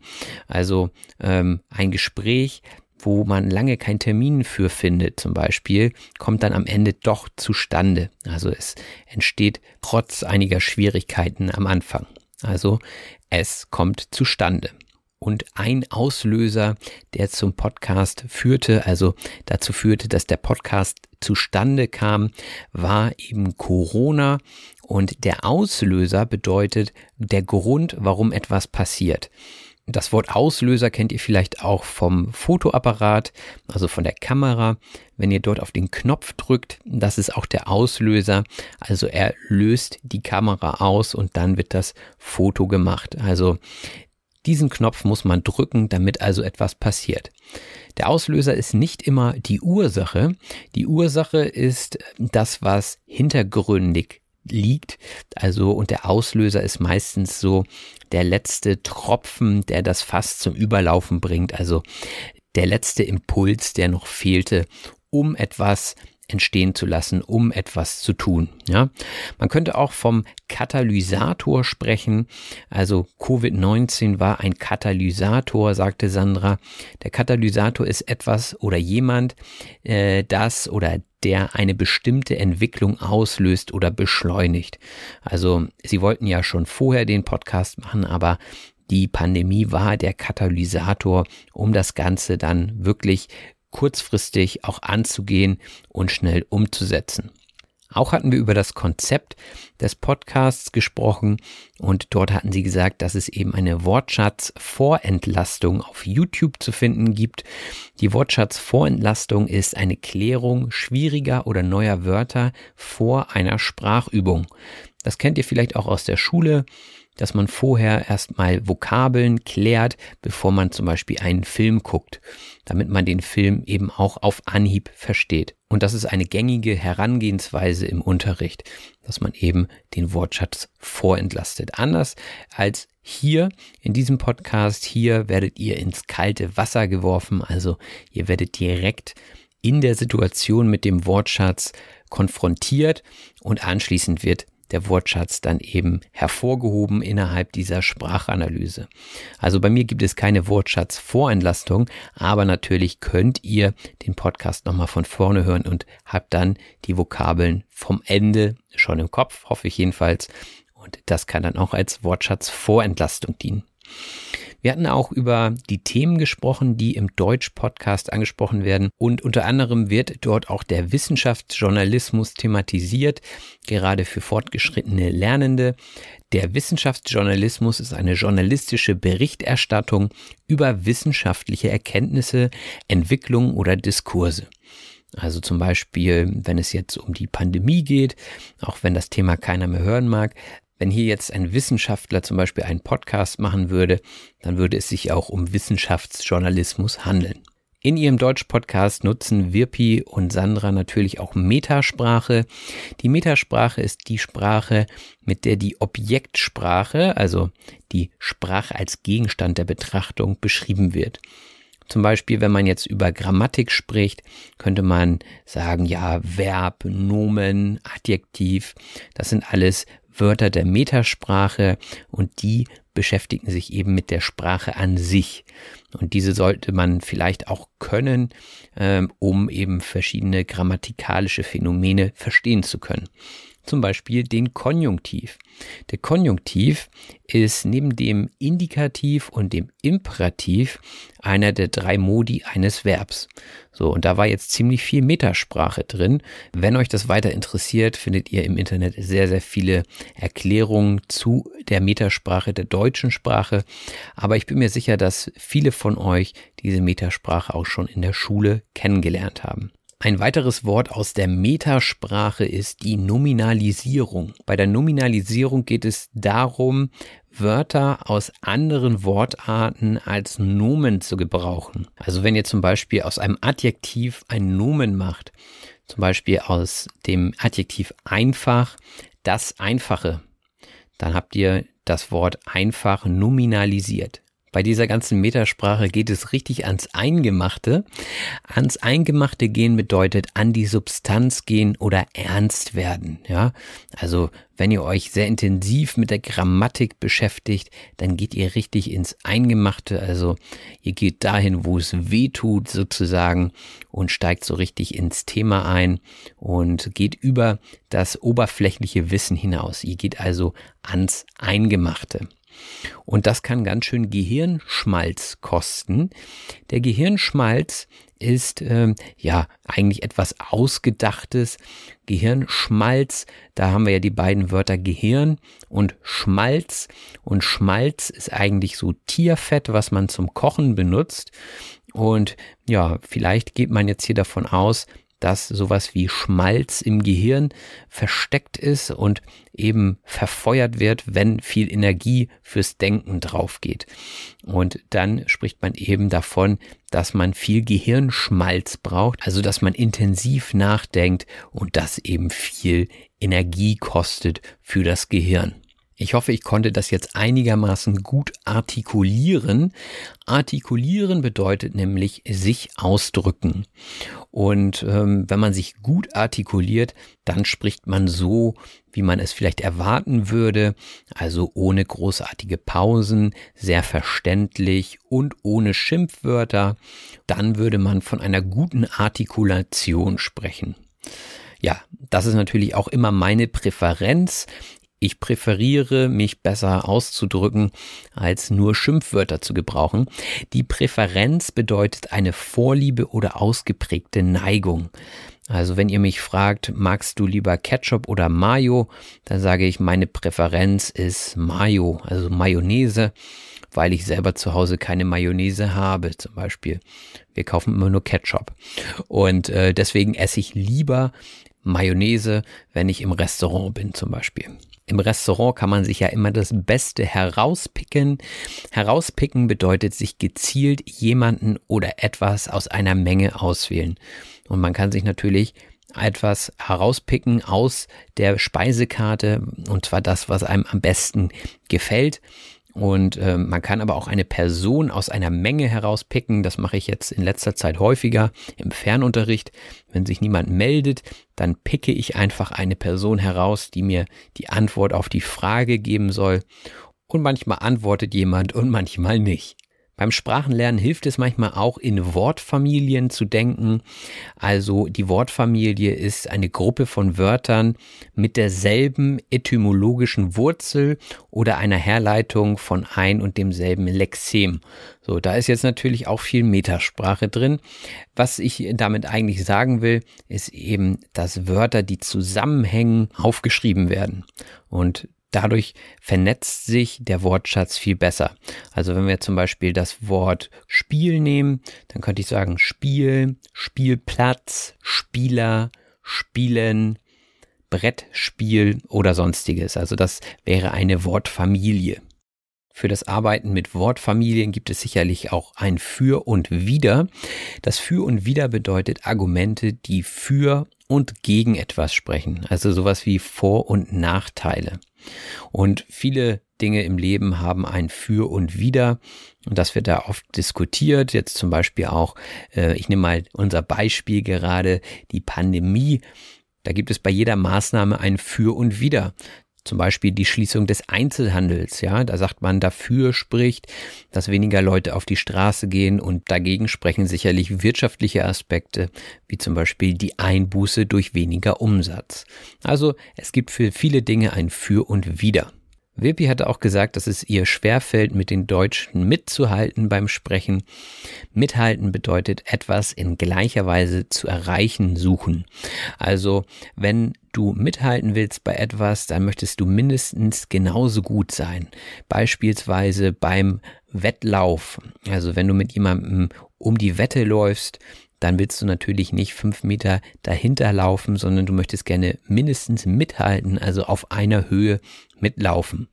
Also ähm, ein Gespräch, wo man lange keinen Termin für findet, zum Beispiel, kommt dann am Ende doch zustande. Also es entsteht trotz einiger Schwierigkeiten am Anfang. Also es kommt zustande. Und ein Auslöser, der zum Podcast führte, also dazu führte, dass der Podcast zustande kam, war eben Corona. Und der Auslöser bedeutet der Grund, warum etwas passiert. Das Wort Auslöser kennt ihr vielleicht auch vom Fotoapparat, also von der Kamera. Wenn ihr dort auf den Knopf drückt, das ist auch der Auslöser. Also er löst die Kamera aus und dann wird das Foto gemacht. Also diesen Knopf muss man drücken, damit also etwas passiert. Der Auslöser ist nicht immer die Ursache. Die Ursache ist das, was hintergründig liegt. Also, und der Auslöser ist meistens so der letzte Tropfen, der das Fass zum Überlaufen bringt. Also der letzte Impuls, der noch fehlte, um etwas entstehen zu lassen, um etwas zu tun. Ja, man könnte auch vom Katalysator sprechen. Also Covid-19 war ein Katalysator, sagte Sandra. Der Katalysator ist etwas oder jemand, äh, das oder der eine bestimmte Entwicklung auslöst oder beschleunigt. Also Sie wollten ja schon vorher den Podcast machen, aber die Pandemie war der Katalysator, um das Ganze dann wirklich kurzfristig auch anzugehen und schnell umzusetzen. Auch hatten wir über das Konzept des Podcasts gesprochen und dort hatten sie gesagt, dass es eben eine Wortschatz-Vorentlastung auf YouTube zu finden gibt. Die Wortschatz-Vorentlastung ist eine Klärung schwieriger oder neuer Wörter vor einer Sprachübung. Das kennt ihr vielleicht auch aus der Schule dass man vorher erstmal Vokabeln klärt, bevor man zum Beispiel einen Film guckt, damit man den Film eben auch auf Anhieb versteht. Und das ist eine gängige Herangehensweise im Unterricht, dass man eben den Wortschatz vorentlastet. Anders als hier in diesem Podcast, hier werdet ihr ins kalte Wasser geworfen, also ihr werdet direkt in der Situation mit dem Wortschatz konfrontiert und anschließend wird der Wortschatz dann eben hervorgehoben innerhalb dieser Sprachanalyse. Also bei mir gibt es keine Wortschatzvorentlastung, aber natürlich könnt ihr den Podcast nochmal von vorne hören und habt dann die Vokabeln vom Ende schon im Kopf, hoffe ich jedenfalls. Und das kann dann auch als Wortschatzvorentlastung dienen. Wir hatten auch über die Themen gesprochen, die im Deutsch-Podcast angesprochen werden. Und unter anderem wird dort auch der Wissenschaftsjournalismus thematisiert, gerade für fortgeschrittene Lernende. Der Wissenschaftsjournalismus ist eine journalistische Berichterstattung über wissenschaftliche Erkenntnisse, Entwicklungen oder Diskurse. Also zum Beispiel, wenn es jetzt um die Pandemie geht, auch wenn das Thema keiner mehr hören mag, wenn hier jetzt ein Wissenschaftler zum Beispiel einen Podcast machen würde, dann würde es sich auch um Wissenschaftsjournalismus handeln. In ihrem Deutsch-Podcast nutzen Wirpi und Sandra natürlich auch Metasprache. Die Metasprache ist die Sprache, mit der die Objektsprache, also die Sprache als Gegenstand der Betrachtung, beschrieben wird. Zum Beispiel, wenn man jetzt über Grammatik spricht, könnte man sagen, ja, Verb, Nomen, Adjektiv, das sind alles Wörter der Metasprache und die beschäftigen sich eben mit der Sprache an sich. Und diese sollte man vielleicht auch können, ähm, um eben verschiedene grammatikalische Phänomene verstehen zu können zum Beispiel den Konjunktiv. Der Konjunktiv ist neben dem Indikativ und dem Imperativ einer der drei Modi eines Verbs. So, und da war jetzt ziemlich viel Metasprache drin. Wenn euch das weiter interessiert, findet ihr im Internet sehr, sehr viele Erklärungen zu der Metasprache der deutschen Sprache. Aber ich bin mir sicher, dass viele von euch diese Metasprache auch schon in der Schule kennengelernt haben. Ein weiteres Wort aus der Metasprache ist die Nominalisierung. Bei der Nominalisierung geht es darum, Wörter aus anderen Wortarten als Nomen zu gebrauchen. Also wenn ihr zum Beispiel aus einem Adjektiv ein Nomen macht, zum Beispiel aus dem Adjektiv einfach das Einfache, dann habt ihr das Wort einfach nominalisiert. Bei dieser ganzen Metasprache geht es richtig ans Eingemachte. Ans Eingemachte gehen bedeutet an die Substanz gehen oder ernst werden. Ja, also wenn ihr euch sehr intensiv mit der Grammatik beschäftigt, dann geht ihr richtig ins Eingemachte. Also ihr geht dahin, wo es weh tut sozusagen und steigt so richtig ins Thema ein und geht über das oberflächliche Wissen hinaus. Ihr geht also ans Eingemachte. Und das kann ganz schön Gehirnschmalz kosten. Der Gehirnschmalz ist ähm, ja eigentlich etwas Ausgedachtes. Gehirnschmalz, da haben wir ja die beiden Wörter Gehirn und Schmalz. Und Schmalz ist eigentlich so Tierfett, was man zum Kochen benutzt. Und ja, vielleicht geht man jetzt hier davon aus, dass sowas wie Schmalz im Gehirn versteckt ist und eben verfeuert wird, wenn viel Energie fürs Denken drauf geht. Und dann spricht man eben davon, dass man viel Gehirnschmalz braucht, also dass man intensiv nachdenkt und das eben viel Energie kostet für das Gehirn. Ich hoffe, ich konnte das jetzt einigermaßen gut artikulieren. Artikulieren bedeutet nämlich sich ausdrücken. Und ähm, wenn man sich gut artikuliert, dann spricht man so, wie man es vielleicht erwarten würde, also ohne großartige Pausen, sehr verständlich und ohne Schimpfwörter. Dann würde man von einer guten Artikulation sprechen. Ja, das ist natürlich auch immer meine Präferenz. Ich präferiere, mich besser auszudrücken, als nur Schimpfwörter zu gebrauchen. Die Präferenz bedeutet eine Vorliebe oder ausgeprägte Neigung. Also wenn ihr mich fragt, magst du lieber Ketchup oder Mayo, dann sage ich, meine Präferenz ist Mayo, also Mayonnaise, weil ich selber zu Hause keine Mayonnaise habe zum Beispiel. Wir kaufen immer nur Ketchup. Und äh, deswegen esse ich lieber Mayonnaise, wenn ich im Restaurant bin zum Beispiel. Im Restaurant kann man sich ja immer das Beste herauspicken. Herauspicken bedeutet sich gezielt jemanden oder etwas aus einer Menge auswählen. Und man kann sich natürlich etwas herauspicken aus der Speisekarte und zwar das, was einem am besten gefällt. Und äh, man kann aber auch eine Person aus einer Menge herauspicken. Das mache ich jetzt in letzter Zeit häufiger im Fernunterricht. Wenn sich niemand meldet, dann picke ich einfach eine Person heraus, die mir die Antwort auf die Frage geben soll. Und manchmal antwortet jemand und manchmal nicht. Beim Sprachenlernen hilft es manchmal auch in Wortfamilien zu denken. Also die Wortfamilie ist eine Gruppe von Wörtern mit derselben etymologischen Wurzel oder einer Herleitung von ein und demselben Lexem. So, da ist jetzt natürlich auch viel Metasprache drin. Was ich damit eigentlich sagen will, ist eben, dass Wörter, die zusammenhängen, aufgeschrieben werden. Und Dadurch vernetzt sich der Wortschatz viel besser. Also wenn wir zum Beispiel das Wort Spiel nehmen, dann könnte ich sagen Spiel, Spielplatz, Spieler, Spielen, Brettspiel oder sonstiges. Also das wäre eine Wortfamilie. Für das Arbeiten mit Wortfamilien gibt es sicherlich auch ein Für und Wider. Das Für und Wider bedeutet Argumente, die für und gegen etwas sprechen. Also sowas wie Vor- und Nachteile. Und viele Dinge im Leben haben ein Für und Wider. Und das wird da oft diskutiert. Jetzt zum Beispiel auch, äh, ich nehme mal unser Beispiel gerade, die Pandemie. Da gibt es bei jeder Maßnahme ein Für und Wider. Zum Beispiel die Schließung des Einzelhandels, ja, da sagt man dafür spricht, dass weniger Leute auf die Straße gehen und dagegen sprechen sicherlich wirtschaftliche Aspekte, wie zum Beispiel die Einbuße durch weniger Umsatz. Also es gibt für viele Dinge ein Für und Wider. Wirpi hatte auch gesagt, dass es ihr schwerfällt, mit den Deutschen mitzuhalten beim Sprechen. Mithalten bedeutet etwas in gleicher Weise zu erreichen suchen. Also wenn du mithalten willst bei etwas, dann möchtest du mindestens genauso gut sein. Beispielsweise beim Wettlauf. Also wenn du mit jemandem um die Wette läufst, dann willst du natürlich nicht fünf Meter dahinter laufen, sondern du möchtest gerne mindestens mithalten, also auf einer Höhe mitlaufen.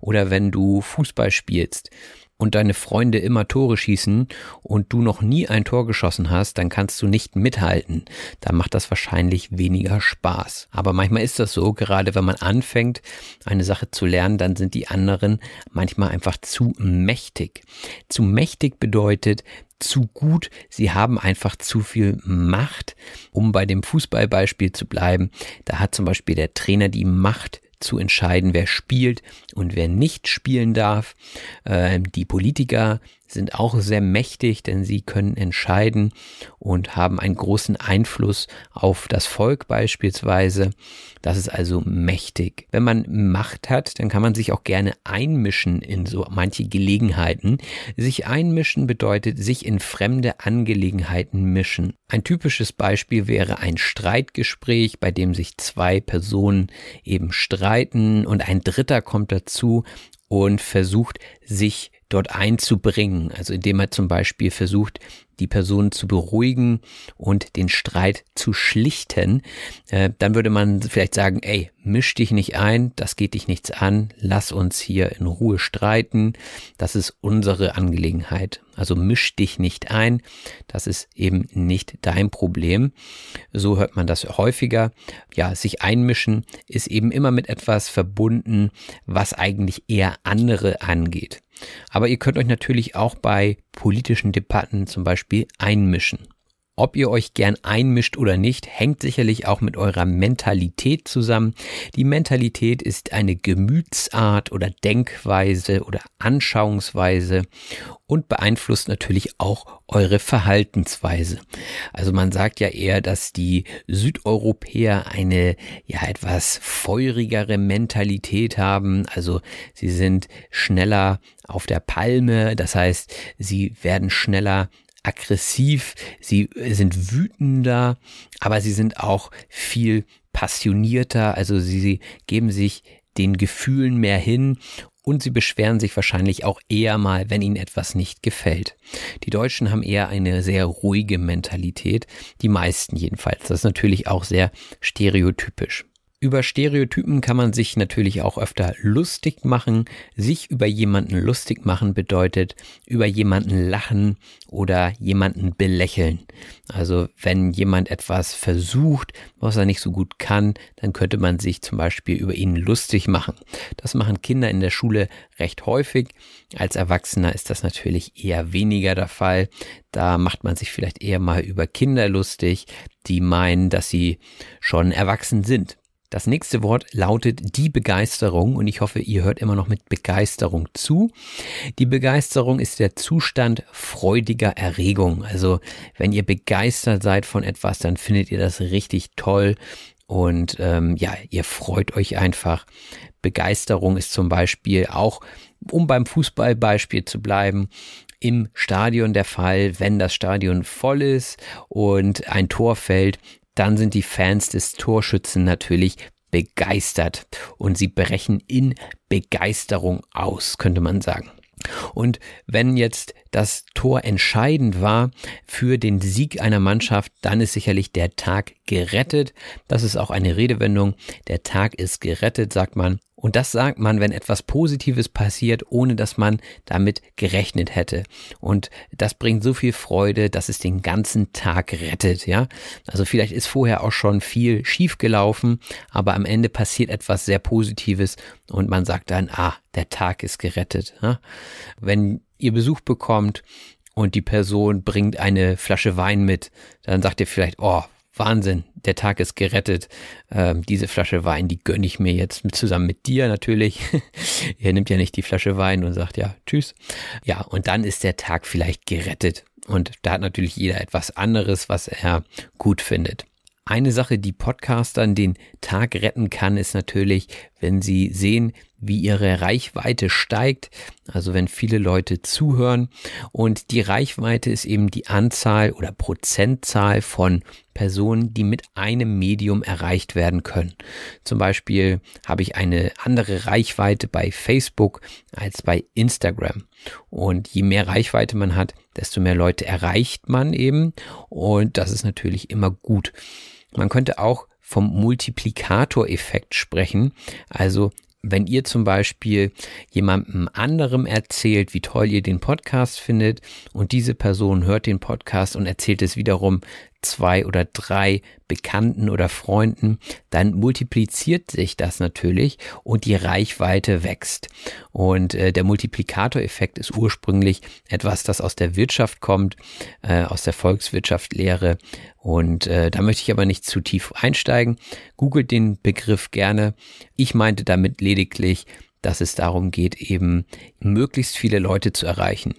Oder wenn du Fußball spielst, und deine Freunde immer Tore schießen und du noch nie ein Tor geschossen hast, dann kannst du nicht mithalten. Da macht das wahrscheinlich weniger Spaß. Aber manchmal ist das so, gerade wenn man anfängt, eine Sache zu lernen, dann sind die anderen manchmal einfach zu mächtig. Zu mächtig bedeutet, zu gut, sie haben einfach zu viel Macht. Um bei dem Fußballbeispiel zu bleiben, da hat zum Beispiel der Trainer die Macht, zu entscheiden, wer spielt und wer nicht spielen darf. Ähm, die Politiker sind auch sehr mächtig, denn sie können entscheiden und haben einen großen Einfluss auf das Volk beispielsweise. Das ist also mächtig. Wenn man Macht hat, dann kann man sich auch gerne einmischen in so manche Gelegenheiten. Sich einmischen bedeutet sich in fremde Angelegenheiten mischen. Ein typisches Beispiel wäre ein Streitgespräch, bei dem sich zwei Personen eben streiten und ein Dritter kommt dazu und versucht sich dort einzubringen. Also indem er zum Beispiel versucht, die Person zu beruhigen und den Streit zu schlichten, äh, dann würde man vielleicht sagen, ey, misch dich nicht ein, das geht dich nichts an, lass uns hier in Ruhe streiten, das ist unsere Angelegenheit. Also misch dich nicht ein, das ist eben nicht dein Problem. So hört man das häufiger. Ja, sich einmischen ist eben immer mit etwas verbunden, was eigentlich eher andere angeht. Aber ihr könnt euch natürlich auch bei politischen Debatten zum Beispiel einmischen. Ob ihr euch gern einmischt oder nicht, hängt sicherlich auch mit eurer Mentalität zusammen. Die Mentalität ist eine Gemütsart oder Denkweise oder Anschauungsweise und beeinflusst natürlich auch eure Verhaltensweise. Also man sagt ja eher, dass die Südeuropäer eine ja etwas feurigere Mentalität haben. Also sie sind schneller auf der Palme, das heißt, sie werden schneller aggressiv, sie sind wütender, aber sie sind auch viel passionierter, also sie, sie geben sich den Gefühlen mehr hin und sie beschweren sich wahrscheinlich auch eher mal, wenn ihnen etwas nicht gefällt. Die Deutschen haben eher eine sehr ruhige Mentalität, die meisten jedenfalls. Das ist natürlich auch sehr stereotypisch. Über Stereotypen kann man sich natürlich auch öfter lustig machen. Sich über jemanden lustig machen bedeutet über jemanden lachen oder jemanden belächeln. Also wenn jemand etwas versucht, was er nicht so gut kann, dann könnte man sich zum Beispiel über ihn lustig machen. Das machen Kinder in der Schule recht häufig. Als Erwachsener ist das natürlich eher weniger der Fall. Da macht man sich vielleicht eher mal über Kinder lustig, die meinen, dass sie schon erwachsen sind. Das nächste Wort lautet die Begeisterung und ich hoffe, ihr hört immer noch mit Begeisterung zu. Die Begeisterung ist der Zustand freudiger Erregung. Also wenn ihr begeistert seid von etwas, dann findet ihr das richtig toll und ähm, ja, ihr freut euch einfach. Begeisterung ist zum Beispiel auch, um beim Fußballbeispiel zu bleiben, im Stadion der Fall, wenn das Stadion voll ist und ein Tor fällt, dann sind die Fans des Torschützen natürlich begeistert und sie brechen in Begeisterung aus, könnte man sagen. Und wenn jetzt das Tor entscheidend war für den Sieg einer Mannschaft, dann ist sicherlich der Tag gerettet. Das ist auch eine Redewendung. Der Tag ist gerettet, sagt man. Und das sagt man, wenn etwas Positives passiert, ohne dass man damit gerechnet hätte. Und das bringt so viel Freude, dass es den ganzen Tag rettet, ja. Also vielleicht ist vorher auch schon viel schief gelaufen, aber am Ende passiert etwas sehr Positives und man sagt dann, ah, der Tag ist gerettet. Ja? Wenn ihr Besuch bekommt und die Person bringt eine Flasche Wein mit, dann sagt ihr vielleicht, oh, Wahnsinn, der Tag ist gerettet. Ähm, diese Flasche Wein, die gönne ich mir jetzt mit, zusammen mit dir natürlich. Ihr nimmt ja nicht die Flasche Wein und sagt ja, tschüss. Ja, und dann ist der Tag vielleicht gerettet. Und da hat natürlich jeder etwas anderes, was er gut findet. Eine Sache, die Podcastern den Tag retten kann, ist natürlich, wenn sie sehen, wie ihre Reichweite steigt, also wenn viele Leute zuhören und die Reichweite ist eben die Anzahl oder Prozentzahl von Personen, die mit einem Medium erreicht werden können. Zum Beispiel habe ich eine andere Reichweite bei Facebook als bei Instagram. Und je mehr Reichweite man hat, desto mehr Leute erreicht man eben. Und das ist natürlich immer gut. Man könnte auch vom Multiplikatoreffekt sprechen. Also wenn ihr zum Beispiel jemandem anderem erzählt, wie toll ihr den Podcast findet und diese Person hört den Podcast und erzählt es wiederum zwei oder drei Bekannten oder Freunden, dann multipliziert sich das natürlich und die Reichweite wächst. Und äh, der Multiplikatoreffekt ist ursprünglich etwas, das aus der Wirtschaft kommt, äh, aus der Volkswirtschaftslehre. Und äh, da möchte ich aber nicht zu tief einsteigen. Googelt den Begriff gerne. Ich meinte damit lediglich, dass es darum geht, eben möglichst viele Leute zu erreichen.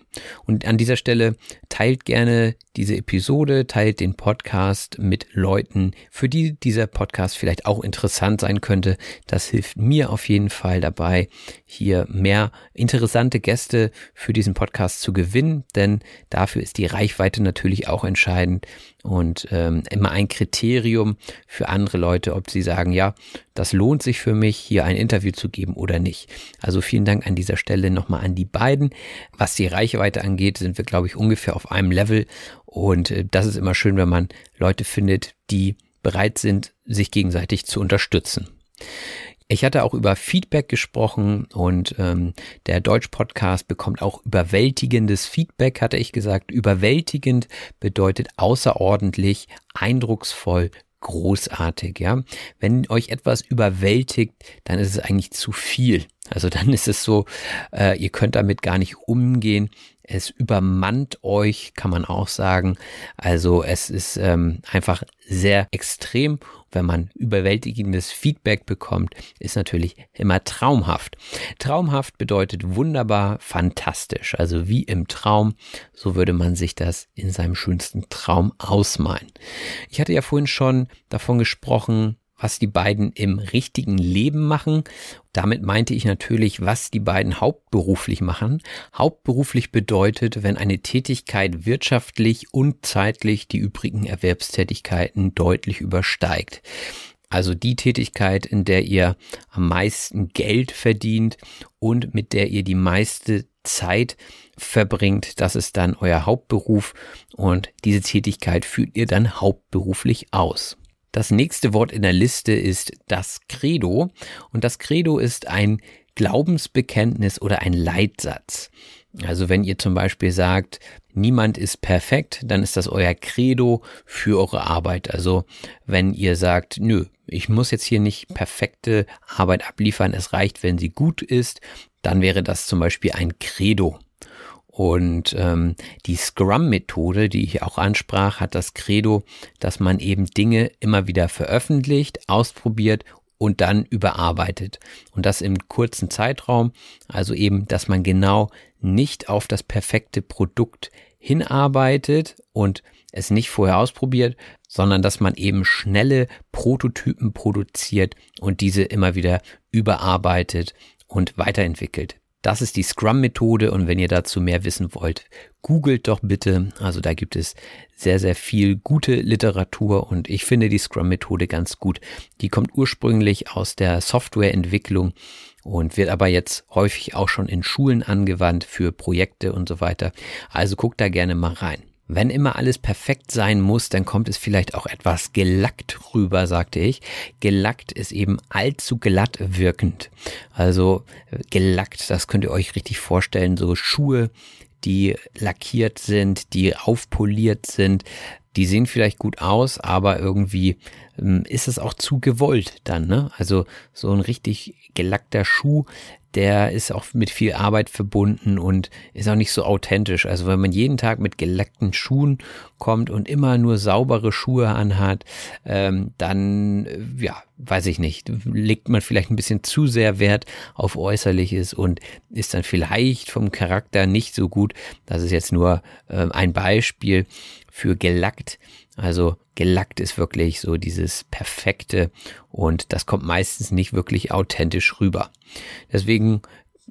Und an dieser Stelle teilt gerne diese Episode, teilt den Podcast mit Leuten, für die dieser Podcast vielleicht auch interessant sein könnte. Das hilft mir auf jeden Fall dabei, hier mehr interessante Gäste für diesen Podcast zu gewinnen, denn dafür ist die Reichweite natürlich auch entscheidend und ähm, immer ein Kriterium für andere Leute, ob sie sagen, ja, das lohnt sich für mich, hier ein Interview zu geben oder nicht. Also vielen Dank an dieser Stelle nochmal an die beiden. Was die Reichweite angeht, sind wir, glaube ich, ungefähr auf einem Level. Und äh, das ist immer schön, wenn man Leute findet, die bereit sind, sich gegenseitig zu unterstützen. Ich hatte auch über Feedback gesprochen und ähm, der Deutsch-Podcast bekommt auch überwältigendes Feedback, hatte ich gesagt. Überwältigend bedeutet außerordentlich, eindrucksvoll, großartig, ja. Wenn euch etwas überwältigt, dann ist es eigentlich zu viel. Also dann ist es so, äh, ihr könnt damit gar nicht umgehen. Es übermannt euch, kann man auch sagen. Also es ist ähm, einfach sehr extrem. Wenn man überwältigendes Feedback bekommt, ist natürlich immer traumhaft. Traumhaft bedeutet wunderbar, fantastisch. Also wie im Traum, so würde man sich das in seinem schönsten Traum ausmalen. Ich hatte ja vorhin schon davon gesprochen, was die beiden im richtigen Leben machen. Damit meinte ich natürlich, was die beiden hauptberuflich machen. Hauptberuflich bedeutet, wenn eine Tätigkeit wirtschaftlich und zeitlich die übrigen Erwerbstätigkeiten deutlich übersteigt. Also die Tätigkeit, in der ihr am meisten Geld verdient und mit der ihr die meiste Zeit verbringt, das ist dann euer Hauptberuf und diese Tätigkeit führt ihr dann hauptberuflich aus. Das nächste Wort in der Liste ist das Credo. Und das Credo ist ein Glaubensbekenntnis oder ein Leitsatz. Also wenn ihr zum Beispiel sagt, niemand ist perfekt, dann ist das euer Credo für eure Arbeit. Also wenn ihr sagt, nö, ich muss jetzt hier nicht perfekte Arbeit abliefern, es reicht, wenn sie gut ist, dann wäre das zum Beispiel ein Credo. Und ähm, die Scrum-Methode, die ich auch ansprach, hat das Credo, dass man eben Dinge immer wieder veröffentlicht, ausprobiert und dann überarbeitet. Und das im kurzen Zeitraum. Also eben, dass man genau nicht auf das perfekte Produkt hinarbeitet und es nicht vorher ausprobiert, sondern dass man eben schnelle Prototypen produziert und diese immer wieder überarbeitet und weiterentwickelt. Das ist die Scrum-Methode und wenn ihr dazu mehr wissen wollt, googelt doch bitte. Also da gibt es sehr, sehr viel gute Literatur und ich finde die Scrum-Methode ganz gut. Die kommt ursprünglich aus der Softwareentwicklung und wird aber jetzt häufig auch schon in Schulen angewandt für Projekte und so weiter. Also guckt da gerne mal rein. Wenn immer alles perfekt sein muss, dann kommt es vielleicht auch etwas gelackt rüber, sagte ich. Gelackt ist eben allzu glatt wirkend. Also äh, gelackt, das könnt ihr euch richtig vorstellen, so Schuhe, die lackiert sind, die aufpoliert sind, die sehen vielleicht gut aus, aber irgendwie ähm, ist es auch zu gewollt dann, ne? Also so ein richtig gelackter Schuh, der ist auch mit viel Arbeit verbunden und ist auch nicht so authentisch. Also wenn man jeden Tag mit gelackten Schuhen kommt und immer nur saubere Schuhe anhat, ähm, dann, äh, ja, weiß ich nicht, legt man vielleicht ein bisschen zu sehr Wert auf Äußerliches und ist dann vielleicht vom Charakter nicht so gut. Das ist jetzt nur äh, ein Beispiel für gelackt. Also gelackt ist wirklich so dieses perfekte und das kommt meistens nicht wirklich authentisch rüber. Deswegen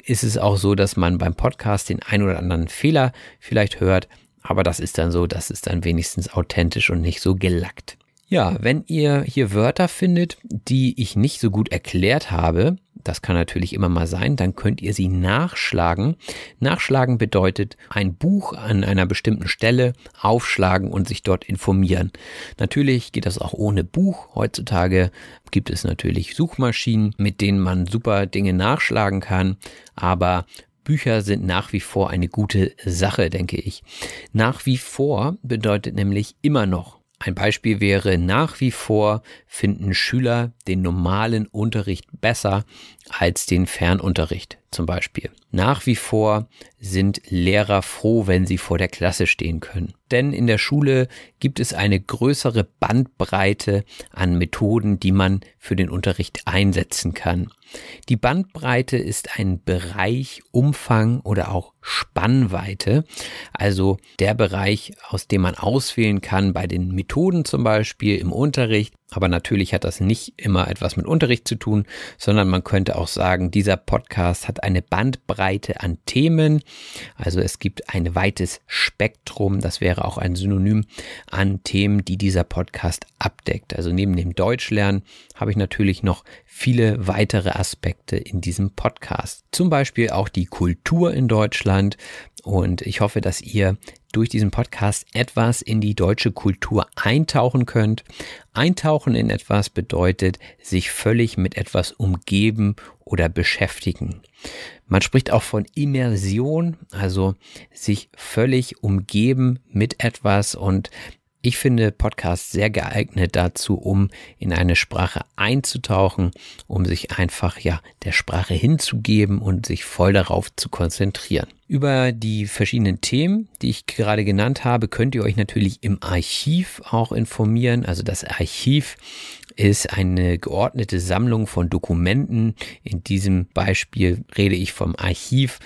ist es auch so, dass man beim Podcast den ein oder anderen Fehler vielleicht hört, aber das ist dann so, das ist dann wenigstens authentisch und nicht so gelackt. Ja, wenn ihr hier Wörter findet, die ich nicht so gut erklärt habe, das kann natürlich immer mal sein, dann könnt ihr sie nachschlagen. Nachschlagen bedeutet ein Buch an einer bestimmten Stelle aufschlagen und sich dort informieren. Natürlich geht das auch ohne Buch. Heutzutage gibt es natürlich Suchmaschinen, mit denen man super Dinge nachschlagen kann, aber Bücher sind nach wie vor eine gute Sache, denke ich. Nach wie vor bedeutet nämlich immer noch. Ein Beispiel wäre, nach wie vor finden Schüler den normalen Unterricht besser als den Fernunterricht zum Beispiel. Nach wie vor sind Lehrer froh, wenn sie vor der Klasse stehen können. Denn in der Schule gibt es eine größere Bandbreite an Methoden, die man für den Unterricht einsetzen kann. Die Bandbreite ist ein Bereich, Umfang oder auch Spannweite, also der Bereich, aus dem man auswählen kann bei den Methoden zum Beispiel im Unterricht, aber natürlich hat das nicht immer etwas mit Unterricht zu tun, sondern man könnte auch sagen, dieser Podcast hat eine Bandbreite an Themen. Also es gibt ein weites Spektrum, das wäre auch ein Synonym an Themen, die dieser Podcast abdeckt. Also neben dem Deutschlernen habe ich natürlich noch viele weitere Aspekte in diesem Podcast. Zum Beispiel auch die Kultur in Deutschland. Und ich hoffe, dass ihr durch diesen Podcast etwas in die deutsche Kultur eintauchen könnt. Eintauchen in etwas bedeutet sich völlig mit etwas umgeben oder beschäftigen. Man spricht auch von Immersion, also sich völlig umgeben mit etwas und ich finde Podcasts sehr geeignet dazu, um in eine Sprache einzutauchen, um sich einfach ja der Sprache hinzugeben und sich voll darauf zu konzentrieren. Über die verschiedenen Themen, die ich gerade genannt habe, könnt ihr euch natürlich im Archiv auch informieren. Also das Archiv ist eine geordnete Sammlung von Dokumenten. In diesem Beispiel rede ich vom Archiv,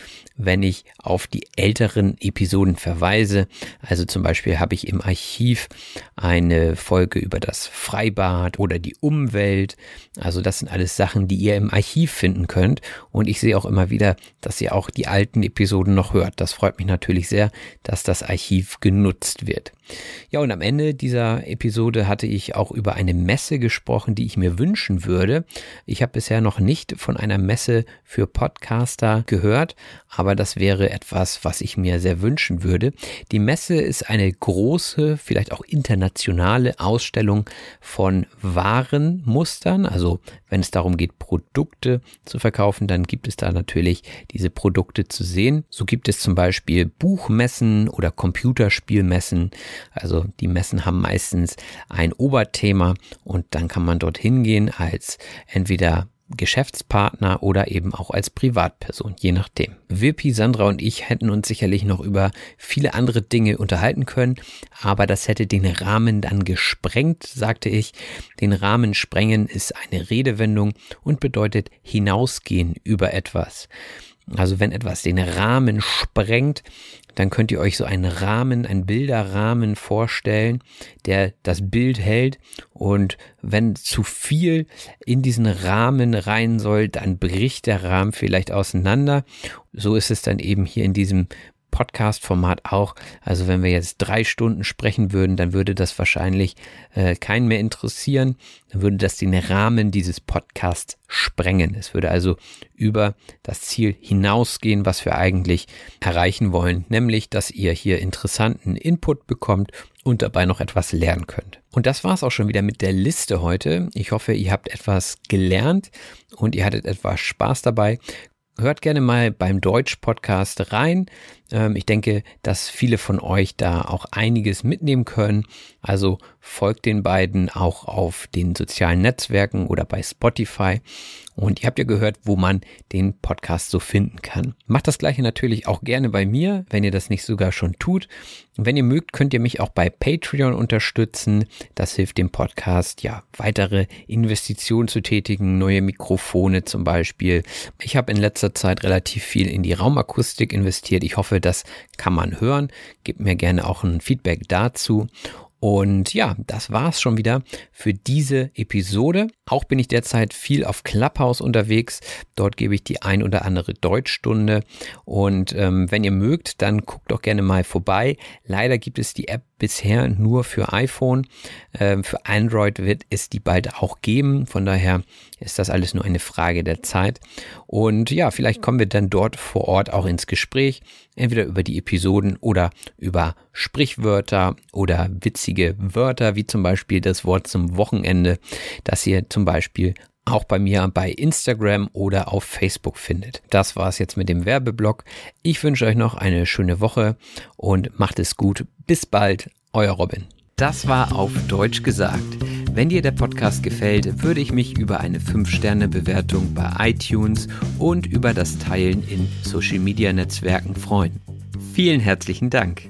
wenn ich auf die älteren Episoden verweise. Also zum Beispiel habe ich im Archiv eine Folge über das Freibad oder die Umwelt. Also das sind alles Sachen, die ihr im Archiv finden könnt. Und ich sehe auch immer wieder, dass ihr auch die alten Episoden noch hört. Das freut mich natürlich sehr, dass das Archiv genutzt wird. Ja, und am Ende dieser Episode hatte ich auch über eine Messe gesprochen, die ich mir wünschen würde. Ich habe bisher noch nicht von einer Messe für Podcaster gehört, aber aber das wäre etwas, was ich mir sehr wünschen würde. Die Messe ist eine große, vielleicht auch internationale Ausstellung von Warenmustern. Also wenn es darum geht, Produkte zu verkaufen, dann gibt es da natürlich diese Produkte zu sehen. So gibt es zum Beispiel Buchmessen oder Computerspielmessen. Also die Messen haben meistens ein Oberthema und dann kann man dort hingehen als entweder Geschäftspartner oder eben auch als Privatperson, je nachdem. Wirpi, Sandra und ich hätten uns sicherlich noch über viele andere Dinge unterhalten können, aber das hätte den Rahmen dann gesprengt, sagte ich. Den Rahmen sprengen ist eine Redewendung und bedeutet hinausgehen über etwas. Also wenn etwas den Rahmen sprengt, dann könnt ihr euch so einen Rahmen, einen Bilderrahmen vorstellen, der das Bild hält. Und wenn zu viel in diesen Rahmen rein soll, dann bricht der Rahmen vielleicht auseinander. So ist es dann eben hier in diesem Podcast-Format auch. Also wenn wir jetzt drei Stunden sprechen würden, dann würde das wahrscheinlich äh, keinen mehr interessieren. Dann würde das den Rahmen dieses Podcasts sprengen. Es würde also über das Ziel hinausgehen, was wir eigentlich erreichen wollen, nämlich, dass ihr hier interessanten Input bekommt und dabei noch etwas lernen könnt. Und das war es auch schon wieder mit der Liste heute. Ich hoffe, ihr habt etwas gelernt und ihr hattet etwas Spaß dabei hört gerne mal beim Deutsch-Podcast rein. Ähm, ich denke, dass viele von euch da auch einiges mitnehmen können. Also folgt den beiden auch auf den sozialen Netzwerken oder bei Spotify. Und ihr habt ja gehört, wo man den Podcast so finden kann. Macht das gleiche natürlich auch gerne bei mir, wenn ihr das nicht sogar schon tut. Und wenn ihr mögt, könnt ihr mich auch bei Patreon unterstützen. Das hilft dem Podcast, ja, weitere Investitionen zu tätigen, neue Mikrofone zum Beispiel. Ich habe in letzter Zeit relativ viel in die Raumakustik investiert. Ich hoffe, das kann man hören. Gebt mir gerne auch ein Feedback dazu. Und ja, das war's schon wieder für diese Episode. Auch bin ich derzeit viel auf Clubhouse unterwegs. Dort gebe ich die ein oder andere Deutschstunde. Und ähm, wenn ihr mögt, dann guckt doch gerne mal vorbei. Leider gibt es die App bisher nur für iPhone. Ähm, für Android wird es die bald auch geben. Von daher ist das alles nur eine Frage der Zeit. Und ja, vielleicht kommen wir dann dort vor Ort auch ins Gespräch. Entweder über die Episoden oder über Sprichwörter oder witzige Wörter, wie zum Beispiel das Wort zum Wochenende, das ihr zum Beispiel auch bei mir bei Instagram oder auf Facebook findet. Das war es jetzt mit dem Werbeblock. Ich wünsche euch noch eine schöne Woche und macht es gut. Bis bald, euer Robin. Das war auf Deutsch gesagt. Wenn dir der Podcast gefällt, würde ich mich über eine 5-Sterne-Bewertung bei iTunes und über das Teilen in Social-Media-Netzwerken freuen. Vielen herzlichen Dank.